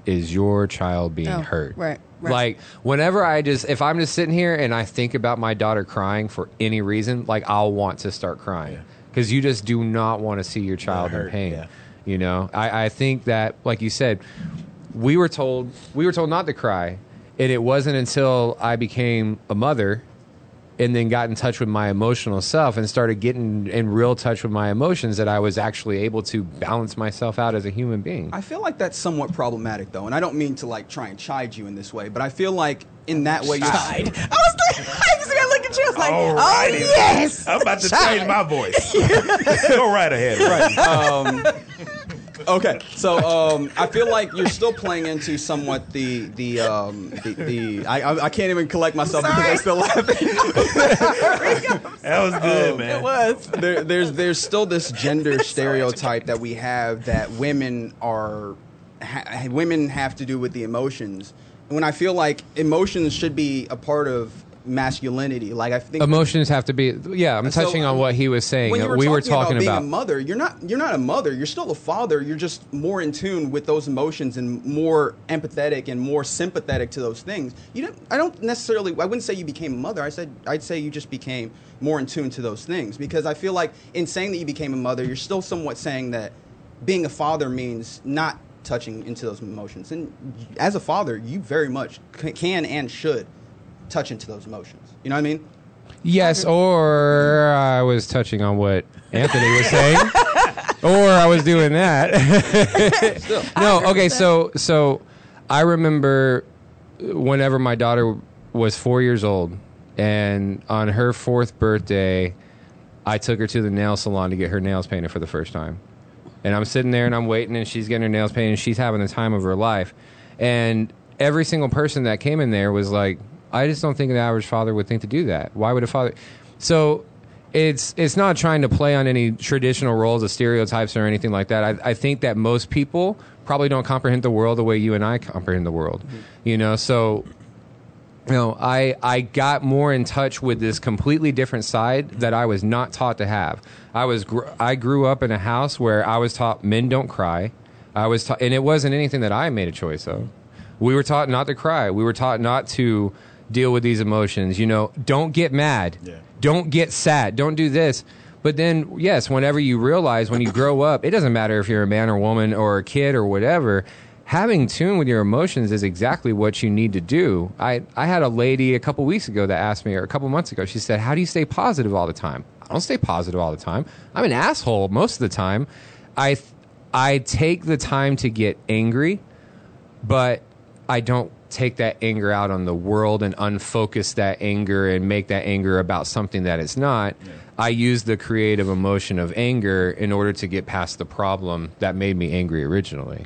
Is your child being Oh, hurt? right, right. Like whenever I just, if I'm just sitting here and I think about my daughter crying for any reason, like I'll want to start crying because you just do not want to see your child in pain. yeah. You know, I, I think that, like you said, we were told we were told not to cry, and it wasn't until I became a mother and then got in touch with my emotional self and started getting in real touch with my emotions that I was actually able to balance myself out as a human being. I feel like that's somewhat problematic, though, and I don't mean to like try and chide you in this way, but I feel like in that way you're Chide. *laughs* I was like, *laughs* I just gotta look at you. I was like, All oh yes. I'm about to Chide. change my voice. *laughs* Go right ahead. Right. um, okay, so um, I feel like you're still playing into somewhat the the um, the, the I, I I can't even collect myself because I'm still laughing. *laughs* That was good, Um, man. It was. there, there's there's still this gender stereotype that we have that women are ha, women have to do with the emotions. When I feel like emotions should be a part of masculinity, like I think Emotions have to be, yeah. I'm So, touching on what he was saying. when uh, you were we talking were talking about being about, a mother, you're not you're not a mother. You're still a father. You're just more in tune with those emotions and more empathetic and more sympathetic to those things. You don't. I don't necessarily. I wouldn't say you became a mother. I said I'd say you just became more in tune to those things because I feel like in saying that you became a mother, you're still somewhat saying that being a father means not touching into those emotions. And as a father, you very much can and should touch into those emotions. You know what I mean? Yes, or I was touching on what Anthony was saying, *laughs* or I was doing that. *laughs* *laughs* no, okay. So, so I remember whenever my daughter was four years old, and on her fourth birthday, I took her to the nail salon to get her nails painted for the first time. And I'm sitting there and I'm waiting, and she's getting her nails painted, and she's having the time of her life. And every single person that came in there was like, I just don't think the average father would think to do that. Why would a father? So it's it's not trying to play on any traditional roles of stereotypes or anything like that. I, I think that most people probably don't comprehend the world the way you and I comprehend the world. Mm-hmm. You know, so you know, I I got more in touch with this completely different side that I was not taught to have. I was gr- I grew up in a house where I was taught men don't cry. I was taught, and it wasn't anything that I made a choice of. We were taught not to cry. We were taught not to deal with these emotions. You know, don't get mad. Yeah. Don't get sad. Don't do this. But then, yes, whenever you realize when you grow up, it doesn't matter if you're a man or woman or a kid or whatever. Having tune with your emotions is exactly what you need to do. I, I had a lady a couple weeks ago that asked me, or a couple months ago, she said, How do you stay positive all the time? I don't stay positive all the time. I'm an asshole most of the time. I, I take the time to get angry, but I don't take that anger out on the world and unfocus that anger and make that anger about something that it's not. I use the creative emotion of anger in order to get past the problem that made me angry originally.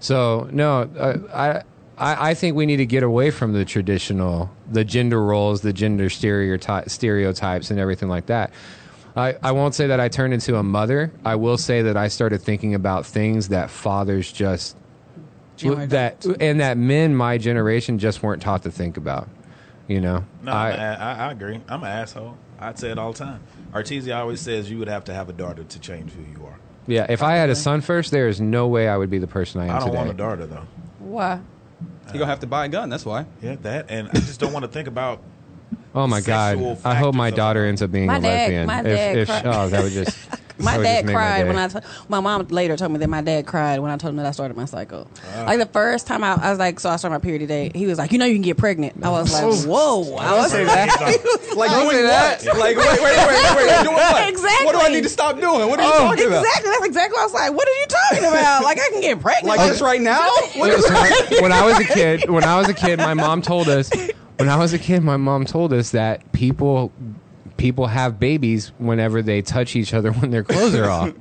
So no, uh, I. I I think we need to get away from the traditional, the gender roles, the gender stereoty- stereotypes, and everything like that. I, I won't say that I turned into a mother. I will say that I started thinking about things that fathers just Generally that and that men my generation just weren't taught to think about. You know, No, I, I, I, I agree. I'm an asshole. I'd say it all the time. Artesia always says you would have to have a daughter to change who you are. yeah. If I had a son first, there is no way I would be the person I am I don't today. want a daughter though. Why? You're gonna have to buy a gun. That's why. Yeah, that, and I just don't want to think about. Oh my god! I hope my daughter ends up being My a dad- lesbian. my if, dad if, cried. oh, that would just *laughs* My that would dad just make my cried day. when I. T- my mom later told me that my dad cried when I told him that I started my cycle. Ah. Like the first time I, I was like, so I started my period today. He was like, you know, you can get pregnant. I was like, Oh. whoa. I was say that. *laughs* Like Don't doing what? that. Like wait, wait, wait, wait, wait. Doing what? Exactly. What do I need to stop doing? What are you Oh, talking about? Exactly. That's exactly what I was like. What are you talking about? Like I can get pregnant. Like this right now? What It was- *laughs* when I was a kid, when I was a kid, my mom told us. When I was a kid, my mom told us that people people have babies whenever they touch each other *laughs* when their clothes are off.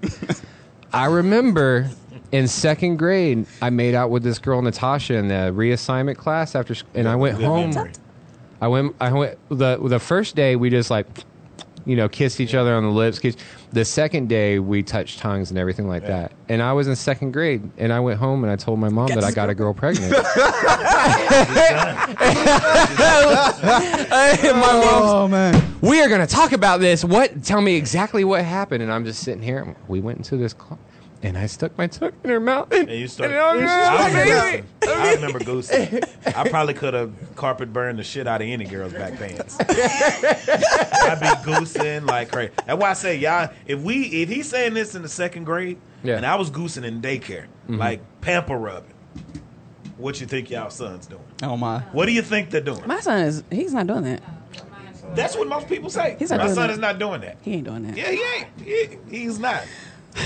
I remember in second grade, I made out with this girl Natasha in the reassignment class after, sc- and I went home. I went. I went. The the first day we just like, you know, kissed each other on the lips. Kissed. The second day we touched tongues and everything like that. And I was in second grade, and I went home and I told my mom that I got a girl pregnant. *laughs* *laughs* My mom, Oh man. we are going to talk about this. What? Tell me exactly what happened. And I'm just sitting here. We went into this club, and I stuck my tongue in her mouth. And, And you started. and I, I'm remember, just- I remember goosing. *laughs* I probably could have carpet burned the shit out of any girl's back pants. *laughs* I'd be goosing like crazy. That's why I say, y'all, if we if he's saying this in the second grade, Yeah. and I was goosing in daycare, mm-hmm. like pamper rubbing, what you think y'all sons doing? Oh my. What do you think they're doing? my son is. He's not doing that. That's what most people say. He's not My doing son that. is not doing that. He ain't doing that. Yeah, he ain't. He, he's not.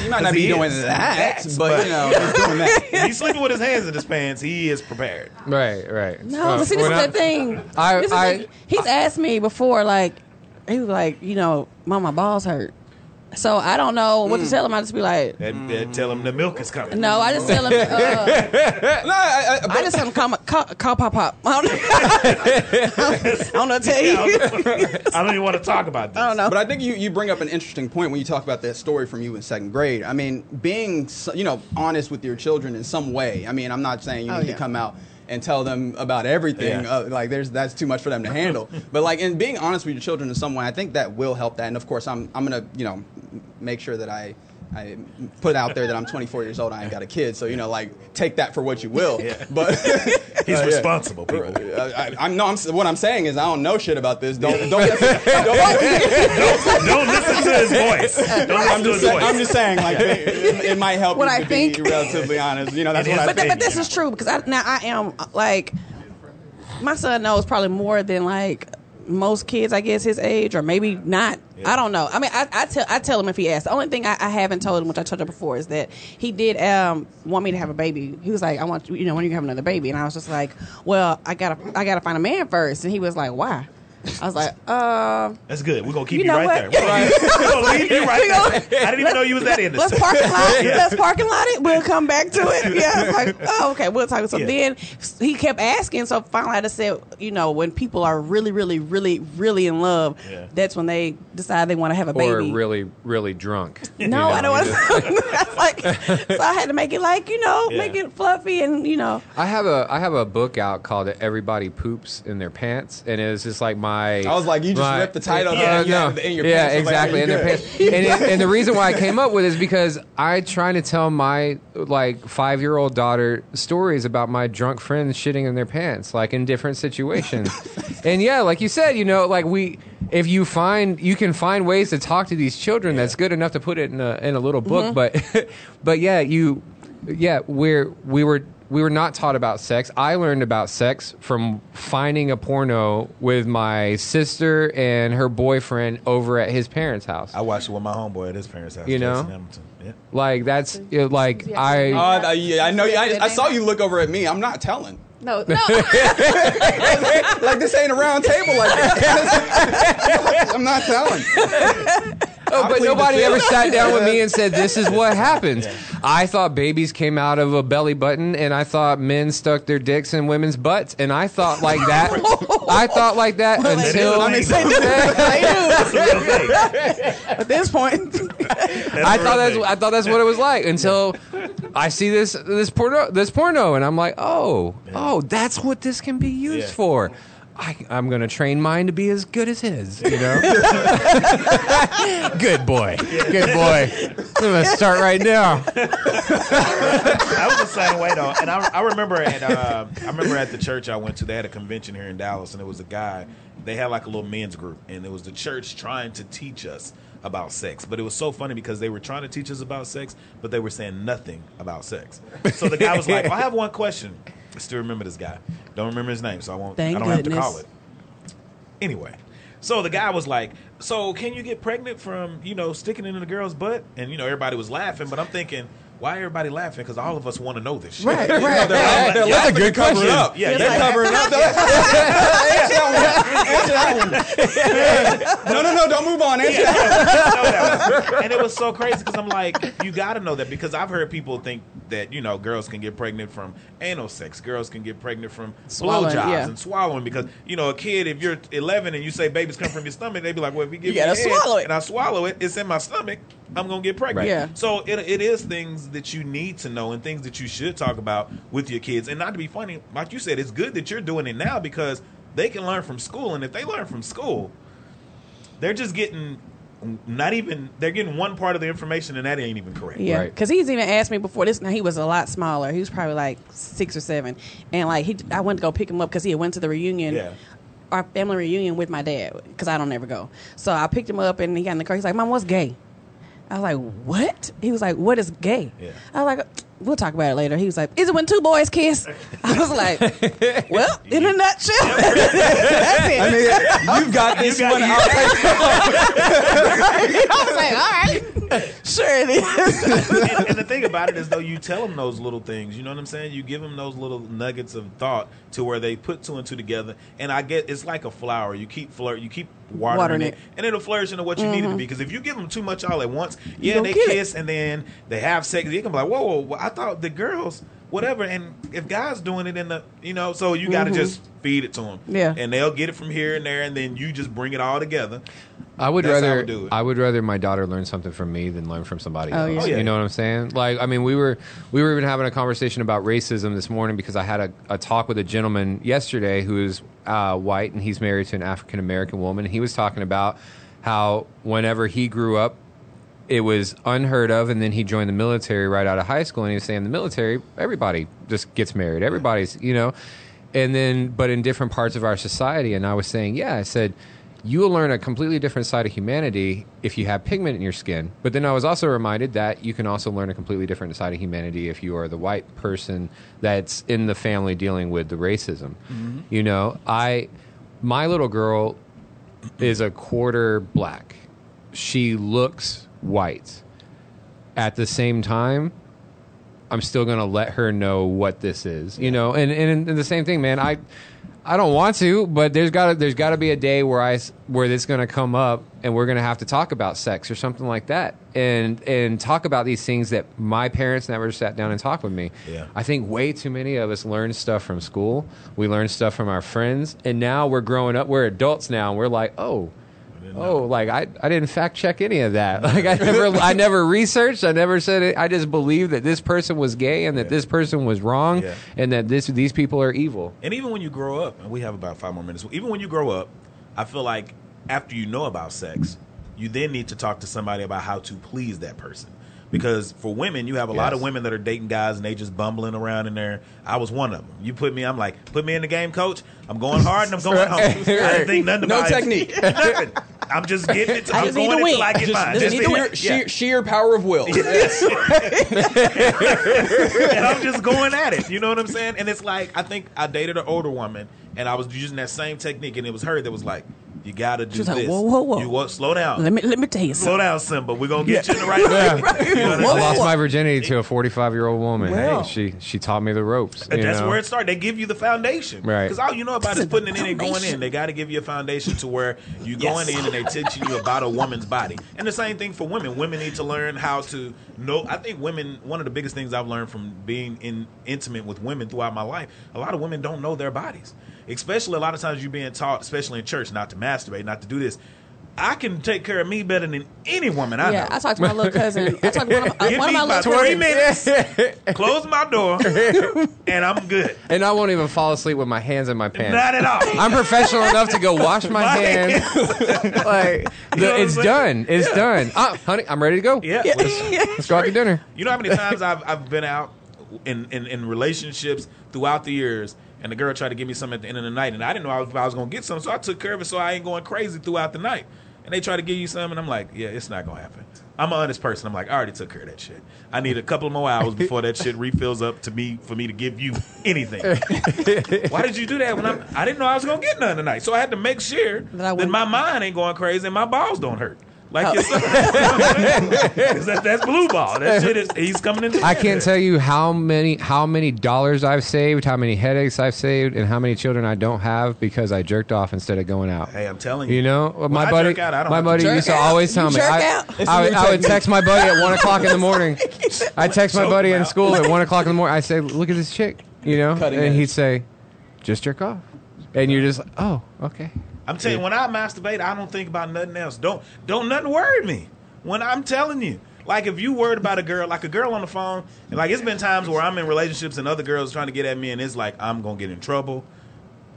You might not be doing is. that, That's- but you know, he's doing that. If *laughs* he's sleeping with his hands in his pants, he is prepared. Right, right. No, Uh, but see, this when is I- the thing. I- This is the I- thing. He's asked me before, like, he was like, you know, mom, my balls hurt. So I don't know what to tell him. I just be like, And, and tell him the milk is coming. no, I just tell him, uh, *laughs* No, I, I, I just tell him, call, my- call, call pop pop. I don't know. *laughs* I don't know what to tell you. I don't even want to talk about this. I don't know. But I think you, you bring up an interesting point when you talk about that story from you in second grade. I mean, being so- you know honest with your children in some way. I mean, I'm not saying you Oh, need yeah. to come out and tell them about everything. Yeah. Uh, like there's that's too much for them to handle. *laughs* but like in being honest with your children in some way, I think that will help that. And of course, I'm I'm gonna you know make sure that I. I put out there that I'm 24 years old. I ain't got a kid, so you know, like take that for what you will. *laughs* But *laughs* He's Uh, yeah. responsible, people. Uh, I, I'm no. I'm, what I'm saying is I don't know shit about this. Don't don't. *laughs* don't Don't listen to his voice. Don't I'm listen to just, his saying, voice. I'm just saying, like, it, it might help What you I to be think- relatively honest. You know, that's It what is. I but, think. but this is true because I, now I am like my son knows probably more than like most kids, I guess, his age, or maybe not. I don't know. I mean, I, I tell I tell him if he asks. The only thing I, I haven't told him, which I told you before, is that he did um, want me to have a baby. He was like, "I want you know when you have another baby," and I was just like, "Well, I gotta I gotta find a man first. and he was like, "Why?" I was like, uh, That's good. We're gonna keep You you, know right what? there. We're gonna leave you right *laughs* there. I didn't even know you was that in. let's innocent. parking lot. *laughs* Let's parking lot it. We'll come back to it. *laughs* Yeah, like, oh, okay, we'll talk. So Yeah. then he kept asking. So finally, I just said, you know, when people are really, really, really, really in love, Yeah. that's when they decide they want to have a baby. or baby. really, really drunk. You no, know, I don't you want. just- to. like, so I had to make it like you know, Yeah. make it fluffy and you know. I have a I have a book out called "Everybody Poops in Their Pants," and it's just like my. I was like, you just my- ripped the title Yeah, out no, in your yeah, pants. Like, exactly, oh, in their pants. *laughs* And, it, and the reason why I came up with it is because I trying to tell my like five year old daughter stories about my drunk friends shitting in their pants, like in different situations. *laughs* and yeah, like you said, you know, like we. If you find you can find ways to talk to these children, that's good enough to put it in a in a little book. Mm-hmm. But *laughs* but yeah, you yeah we're we were we were not taught about sex i learned about sex from finding a porno with my sister and her boyfriend over at his parents house I watched it with my homeboy at his parents' house. You know? Jason Hamilton. Yeah. like that's it, like i I, uh, yeah, I know. you- I, I saw you look over at me. I'm not telling. No, *laughs* no. Like this ain't a round table. Like this. *laughs* I'm not telling. *laughs* I but nobody ever sat down with me and said, "This is what *laughs* happens." I thought babies came out of a belly button, and I thought men stuck their dicks in women's butts, and I thought like *laughs* that. I thought like that Well, until. I mean, *laughs* They do. That's a real thing. At this point, I thought that's. I thought that's what it was like until I see this this porno this porno and I'm like, oh, oh, that's what this can be used Yeah. for. I, I'm gonna train mine to be as good as his, you know. good boy, good boy. I'm gonna start right now. I was the same way though, and I, I remember at uh, I remember at the church I went to. They had a convention here in Dallas, and it was a guy. They had like a little men's group, and it was the church trying to teach us about sex. But it was so funny because they were trying to teach us about sex, but they were saying nothing about sex. So the guy was like, "I have one question." I still remember this guy. Don't remember his name, so I won't. Thank I don't have to call it. Anyway, so the guy was like, "So can you get pregnant from you know sticking it in a girl's butt?" And you know everybody was laughing, but I'm thinking, why everybody laughing? Because all of us want to know this shit. right, *laughs* right. They're, they're Yeah, laughing good to cover it up. Yeah, they're yeah. covering it up. Answer that one. Answer that one. *laughs* No, no, no. Don't move on. Answer Yeah, that. I know that one. and it was so crazy because I'm like, you got to know that because I've heard people think that you know girls can get pregnant from anal sex, girls can get pregnant from Swallowing, blowjobs yeah. and swallowing because you know a kid if you're 11 and you say babies come from your stomach, they'd be like, well if you give You me gotta head swallow it. and I swallow it, it's in my stomach, I'm gonna get pregnant. Right. Yeah. So it, it is things that you need to know and things that you should talk about with your kids, and not to be funny, like you said, it's good that you're doing it now because they can learn from school, and if they learn from school they're just getting not even they're getting one part of the information and that ain't even correct. Yeah, Right. because he's even asked me before this. Now he was a lot smaller. He was probably like six or seven, and like he, I went to go pick him up because he had went to the reunion, Yeah. our family reunion with my dad because I don't ever go. So I picked him up and he got in the car. He's like, "Mom, what's gay?" I was like, "What?" He was like, "What is gay?" Yeah. I was like, "We'll talk about it later." He was like, "Is it when two boys kiss?" I was like, "Well, in a nutshell, *laughs* that's it." I mean, *laughs* you've got this got- one. you- I'll take I was like, "All right, sure it is." and, and the thing about it is though you tell them those little things you know what i'm saying you give them those little nuggets of thought to where they put two and two together and i get it's like a flower you keep flirt you keep watering, Watering it, it. and it'll flourish into what you need it to be mm-hmm. because if you give them too much all at once yeah they get it. kiss and then they have sex They can be like whoa, whoa, whoa i thought the girls whatever and if guys doing it in the you know so you got to just feed it to them Yeah. and they'll get it from here and there and then you just bring it all together I would That's how I rather would do it. I would rather my daughter learn something from me than learn from somebody Oh, else. yeah. Oh, yeah. You know what I'm saying? Like, I mean, we were we were even having a conversation about racism this morning because I had a, a talk with a gentleman yesterday who is uh, white and he's married to an African American woman. And he was talking about how whenever he grew up, it was unheard of, and then he joined the military right out of high school, and he was saying the military, everybody just gets married, everybody's, you know, and then but in different parts of our society, and I was saying, yeah, I said you will learn a completely different side of humanity if you have pigment in your skin. But then I was also reminded that you can also learn a completely different side of humanity if you are the white person that's in the family dealing with the racism. Mm-hmm. You know, I my little girl is a quarter black. She looks white. At the same time, I'm still gonna let her know what this is, you know. And, and and the same thing, man. I I don't want to, but there's got to there's got to be a day where I where it's gonna come up, and we're gonna have to talk about sex or something like that, and and talk about these things that my parents never sat down and talked with me. Yeah. I think way too many of us learn stuff from school. We learn stuff from our friends, and now we're growing up. We're adults now, and we're like, oh. Oh, like I, I didn't fact check any of that. *laughs* Like I never I never researched. I never said it. I just believed that this person was gay and that this person was wrong Yeah. and that this these people are evil. And even when you grow up, and we have about five more minutes. Even when you grow up, I feel like after you know about sex, you then need to talk to somebody about how to please that person. Because for women, you have a lot of women that are dating guys and they just bumbling around in there. I was one of them. You put me, I'm like, put me in the game, coach. I'm going hard and I'm going home. I didn't think nothing No about it. technique. *laughs* Nothing. I'm just getting it. I I'm just need going to win. until I get Just- mine. just Just need the- yeah. sheer, sheer power of will. *laughs* and I'm just going at it. You know what I'm saying? And it's like I think I dated an older woman, and I was using that same technique, and it was her that was like, "You got to do She's this. like, whoa, whoa, whoa. You what? Slow down. Let me let me tell you Slow something. down, Simba. We're gonna get you in the right *laughs* way. You know what I'm I saying? lost my virginity to a 45 year old woman. Well. Hey, she she taught me the ropes. And you that's know? where it started. They give you the foundation, Right. Because all you know about is putting it in and going in. They got to give you a foundation to where you going Yes. in and they teaching you about a woman's body. And the same thing for women. Women need to learn how to know. I think women. One of the biggest things I've learned from being in intimate with women throughout my life. A lot of women don't know their bodies. Especially a lot of times you're being taught, especially in church, not to masturbate, not to do this. I can take care of me better than any woman I Yeah, know. I talked to my little cousin. I talked to one of my, Give *laughs* one of me my about little three cousins. minutes, close my door, and I'm good. and I won't even fall asleep with my hands in my pants. Not at all. I'm professional enough to go wash my, *laughs* My hands. *laughs* like You know it's saying? done. It's done. Uh, honey, I'm ready to go. Yeah. Let's go out to dinner. You know how many times I've, I've been out in, in, in relationships throughout the years, and the girl tried to give me something at the end of the night, and I didn't know I was, if I was going to get something, so I took care of it so I ain't going crazy throughout the night. And they try to give you something, and I'm like, yeah, it's not going to happen. I'm an honest person. I'm like, I already took care of that shit. I need a couple more hours before that shit refills up to me for me to give you anything. *laughs* Why did you do that when I'm, I didn't know I was going to get none tonight? So I had to make sure That that, my mind ain't going crazy and my balls don't hurt. Like Oh. your son. 'Cause that, that's blue ball. That shit is he's coming in. I can't tell you how many how many dollars I've saved, how many headaches I've saved, and how many children I don't have because I jerked off instead of going out. Hey, I'm telling you. You know, When my I buddy, jerk out, I don't my buddy jerk used to out. always You tell me. jerk I, out? It's I, a would- I would text my buddy at one o'clock in the morning. *laughs* I text my buddy in school at one o'clock in the morning. I say, "Look at this chick," you know, Cutting and edge. he'd say, "Just jerk off," and you're just, like, "Oh, okay." I'm telling you, when I masturbate, I don't think about nothing else. Don't don't nothing worry me. When I'm telling you, like if you worried about a girl, like a girl on the phone, and like it's been times where I'm in relationships and other girls trying to get at me, and it's like I'm gonna get in trouble.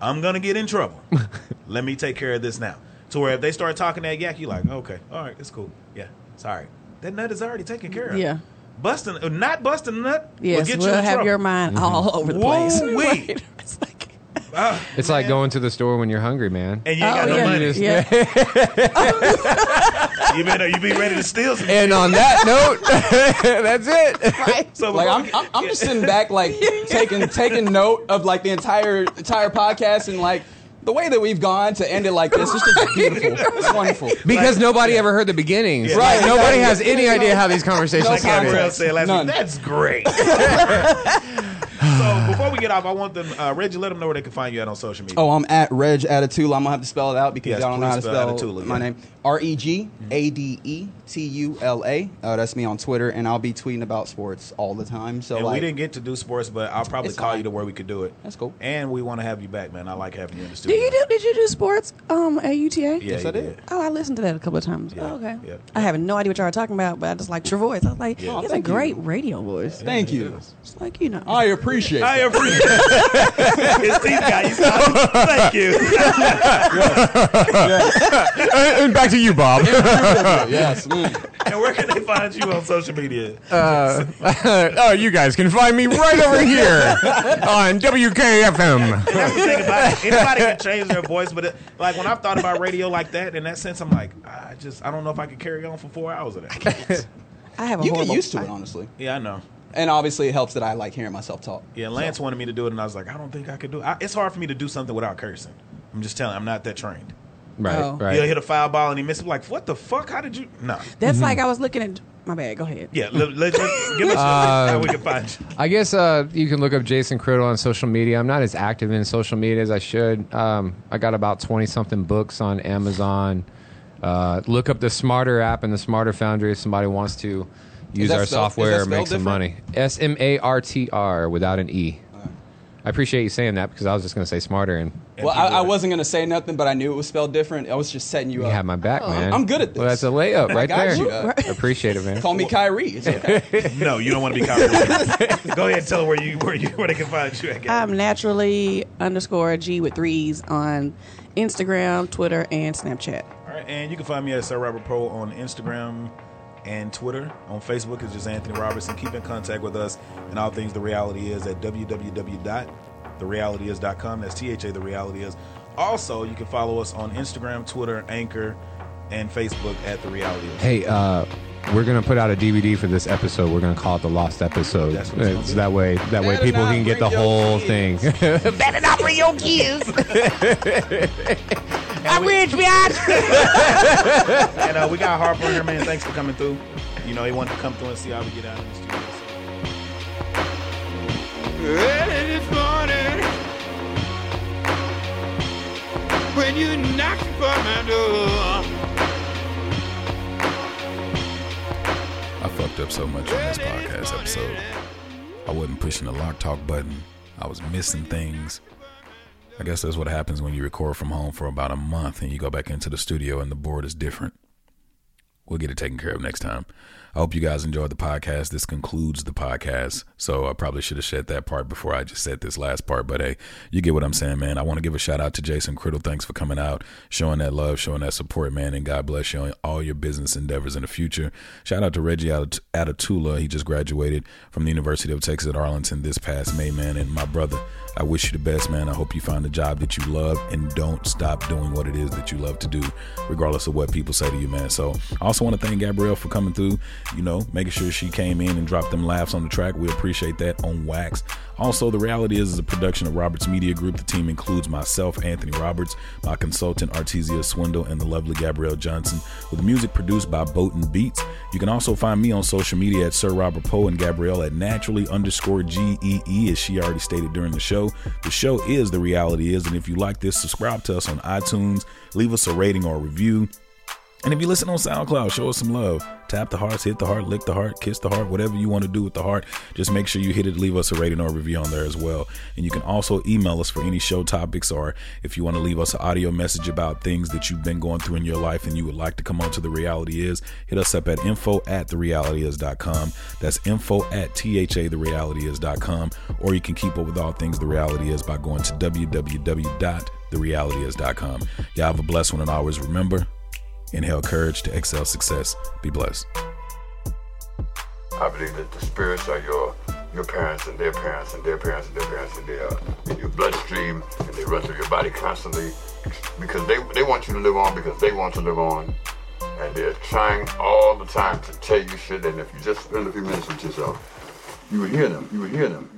I'm gonna get in trouble. *laughs* Let me take care of this now. To where if they start talking that yak, you like, okay, all right, it's cool. Yeah, sorry. That nut is already taken care of. Yeah. Busting, uh, not busting a nut. will Yes, get we'll you in have trouble. your mind all over the place. Woo-wee. Right. *laughs* It's like, Ah, It's like going to the store when you're hungry, man. and you ain't got oh no yeah, money. yeah. *laughs* *laughs* You better you be ready to steal some. And on that note, *laughs* that's it. So Like I'm, I'm, I'm just sitting back, like taking taking note of like the entire entire podcast and like the way that we've gone to end it like this. It's just beautiful. It's wonderful. Because nobody ever heard the beginnings. Yeah. Right. Right, Nobody has any idea how these conversations like context. started. Said last None. week. That's great. So before we get off, I want them, uh, Reggie, let them know where they can find you at on social media. Oh, I'm at Reg Adetula. I'm gonna have to spell it out because Yes, y'all don't know how to spell spell my yeah. name. R E G A D E T U L A. Uh, That's me on Twitter, and I'll be tweeting about sports all the time. So and like, we didn't get to do sports, but I'll probably call fine. you to where we could do it. That's cool. And we want to have you back, man. I like having you in the Do studio. you do? Did you do sports um, at UTA? Yeah, Yes, I did. Oh, I listened to that a couple of times. Yeah, Oh, okay. yeah. I have no idea what y'all are talking about, but I just like your voice. I was like, Yeah. he has a thank you. great radio voice. Thank you. It's like you know. I appreciate. It. I appreciate His teeth got you. Thank you. *laughs* *laughs* *laughs* and back to you, Bob. *laughs* yes. and where can they find you on social media? Uh, *laughs* oh, you guys can find me right over here on WKFM. That's the thing about it. Anybody can change their voice, but it, like when I've thought about radio like that, in that sense, I'm like, I just I don't know if I could carry on for four hours of that. I have a You get horrible. used to it, I- honestly, yeah, I know. and obviously it helps that I like hearing myself talk. Yeah, Lance wanted me to do it, and I was like, I don't think I could do it. I, it's hard for me to do something without cursing. I'm just telling. I'm not that trained. Right, Oh. right. He'll hit a foul ball and he misses. Like, what the fuck? How did you? No. That's like I was looking at My bad. Go ahead. Yeah, let, let, let- give us *laughs* Um, how we can find you. I guess uh, you can look up Jason Criddle on social media. I'm not as active in social media as I should. Um, I got about 20 something books on Amazon. Uh, look up the Smartr app and the Smartr Foundry if somebody wants to use our spelled- software that or make spelled some money. S M A R T R without an E. I appreciate you saying that because I was just going to say Smarter and Well, I, I wasn't gonna say nothing, but I knew it was spelled different. I was just setting you you up. You have my back, man. I'm good at this. Well, this. that's a layup right got there. you, uh, appreciate it, man. Call me Kyrie. It's okay. *laughs* No, you don't want to be copyrighted. Go ahead and tell them where you where you where they can find you. At. I'm naturally underscore G with threes on Instagram, Twitter, and Snapchat. All right, and you can find me at Sir Robert Pro on Instagram and Twitter. On Facebook is just Anthony Robertson. Keep in contact with us and all things The Reality Is at www.therealityis.com. That's T H A The Reality Is. Also, you can follow us on Instagram, Twitter, Anchor, and Facebook at The Reality Is. Hey, uh, we're gonna put out a DVD for this episode. We're gonna call it the Lost Episode. That's what it's gonna It's be. that way, that way Better people not can get the bring your whole kids. thing. *laughs* Better not bring your kids. *laughs* I'm rich, bitch. *laughs* And uh, we got Harper here, man. Thanks for coming through. You know, he wanted to come through and see how we get out of the studio. Early this morning, when you upon my door, I fucked up so much on this podcast episode. I wasn't pushing the lock talk button. I was missing things. I guess that's what happens when you record from home for about a month and you go back into the studio and the board is different. We'll get it taken care of next time. I hope you guys enjoyed the podcast. This concludes the podcast. So I probably should have said that part before I just said this last part. But hey, you get what I'm saying, man. I want to give a shout out to Jason Criddle. Thanks for coming out, showing that love, showing that support, man. And God bless you on all your business endeavors in the future. Shout out to Reggie Adetula. He just graduated from the University of Texas at Arlington this past May, man. And my brother, I wish you the best, man. I hope you find a job that you love and don't stop doing what it is that you love to do, regardless of what people say to you, man. So I also want to thank Gabrielle for coming through, you know, making sure she came in and dropped them laughs on the track. We appreciate that on wax. Also, the reality is, is a production of Roberts Media Group. The team includes myself, Anthony Roberts, my consultant Artesia Swindle, and the lovely Gabrielle Johnson, with music produced by Boat Beats. You can also find me on social media at Sir Robert Poe and Gabrielle at naturally underscore G E E, as she already stated during the show. The show is the reality is, and if you like this, subscribe to us on iTunes, leave us a rating or a review. And if you listen on SoundCloud, show us some love. Tap the hearts, hit the heart, lick the heart, kiss the heart, whatever you want to do with the heart. Just make sure you hit it, leave us a rating or a review on there as well. And you can also email us for any show topics or if you want to leave us an audio message about things that you've been going through in your life and you would like to come on to The Reality Is, hit us up at info at therealityis.com. That's info at thatherealityis.com. Or you can keep up with all things The Reality Is by going to www.therealityis.com. Y'all have a blessed one and always remember, Inhale courage to excel success. Be blessed. I believe that the spirits are your your parents and their parents and their parents and their parents and they are in your bloodstream and they run through your body constantly because they they want you to live on because they want to live on and they're trying all the time to tell you shit and if you just spend a few minutes with yourself, you will hear them. You will hear them.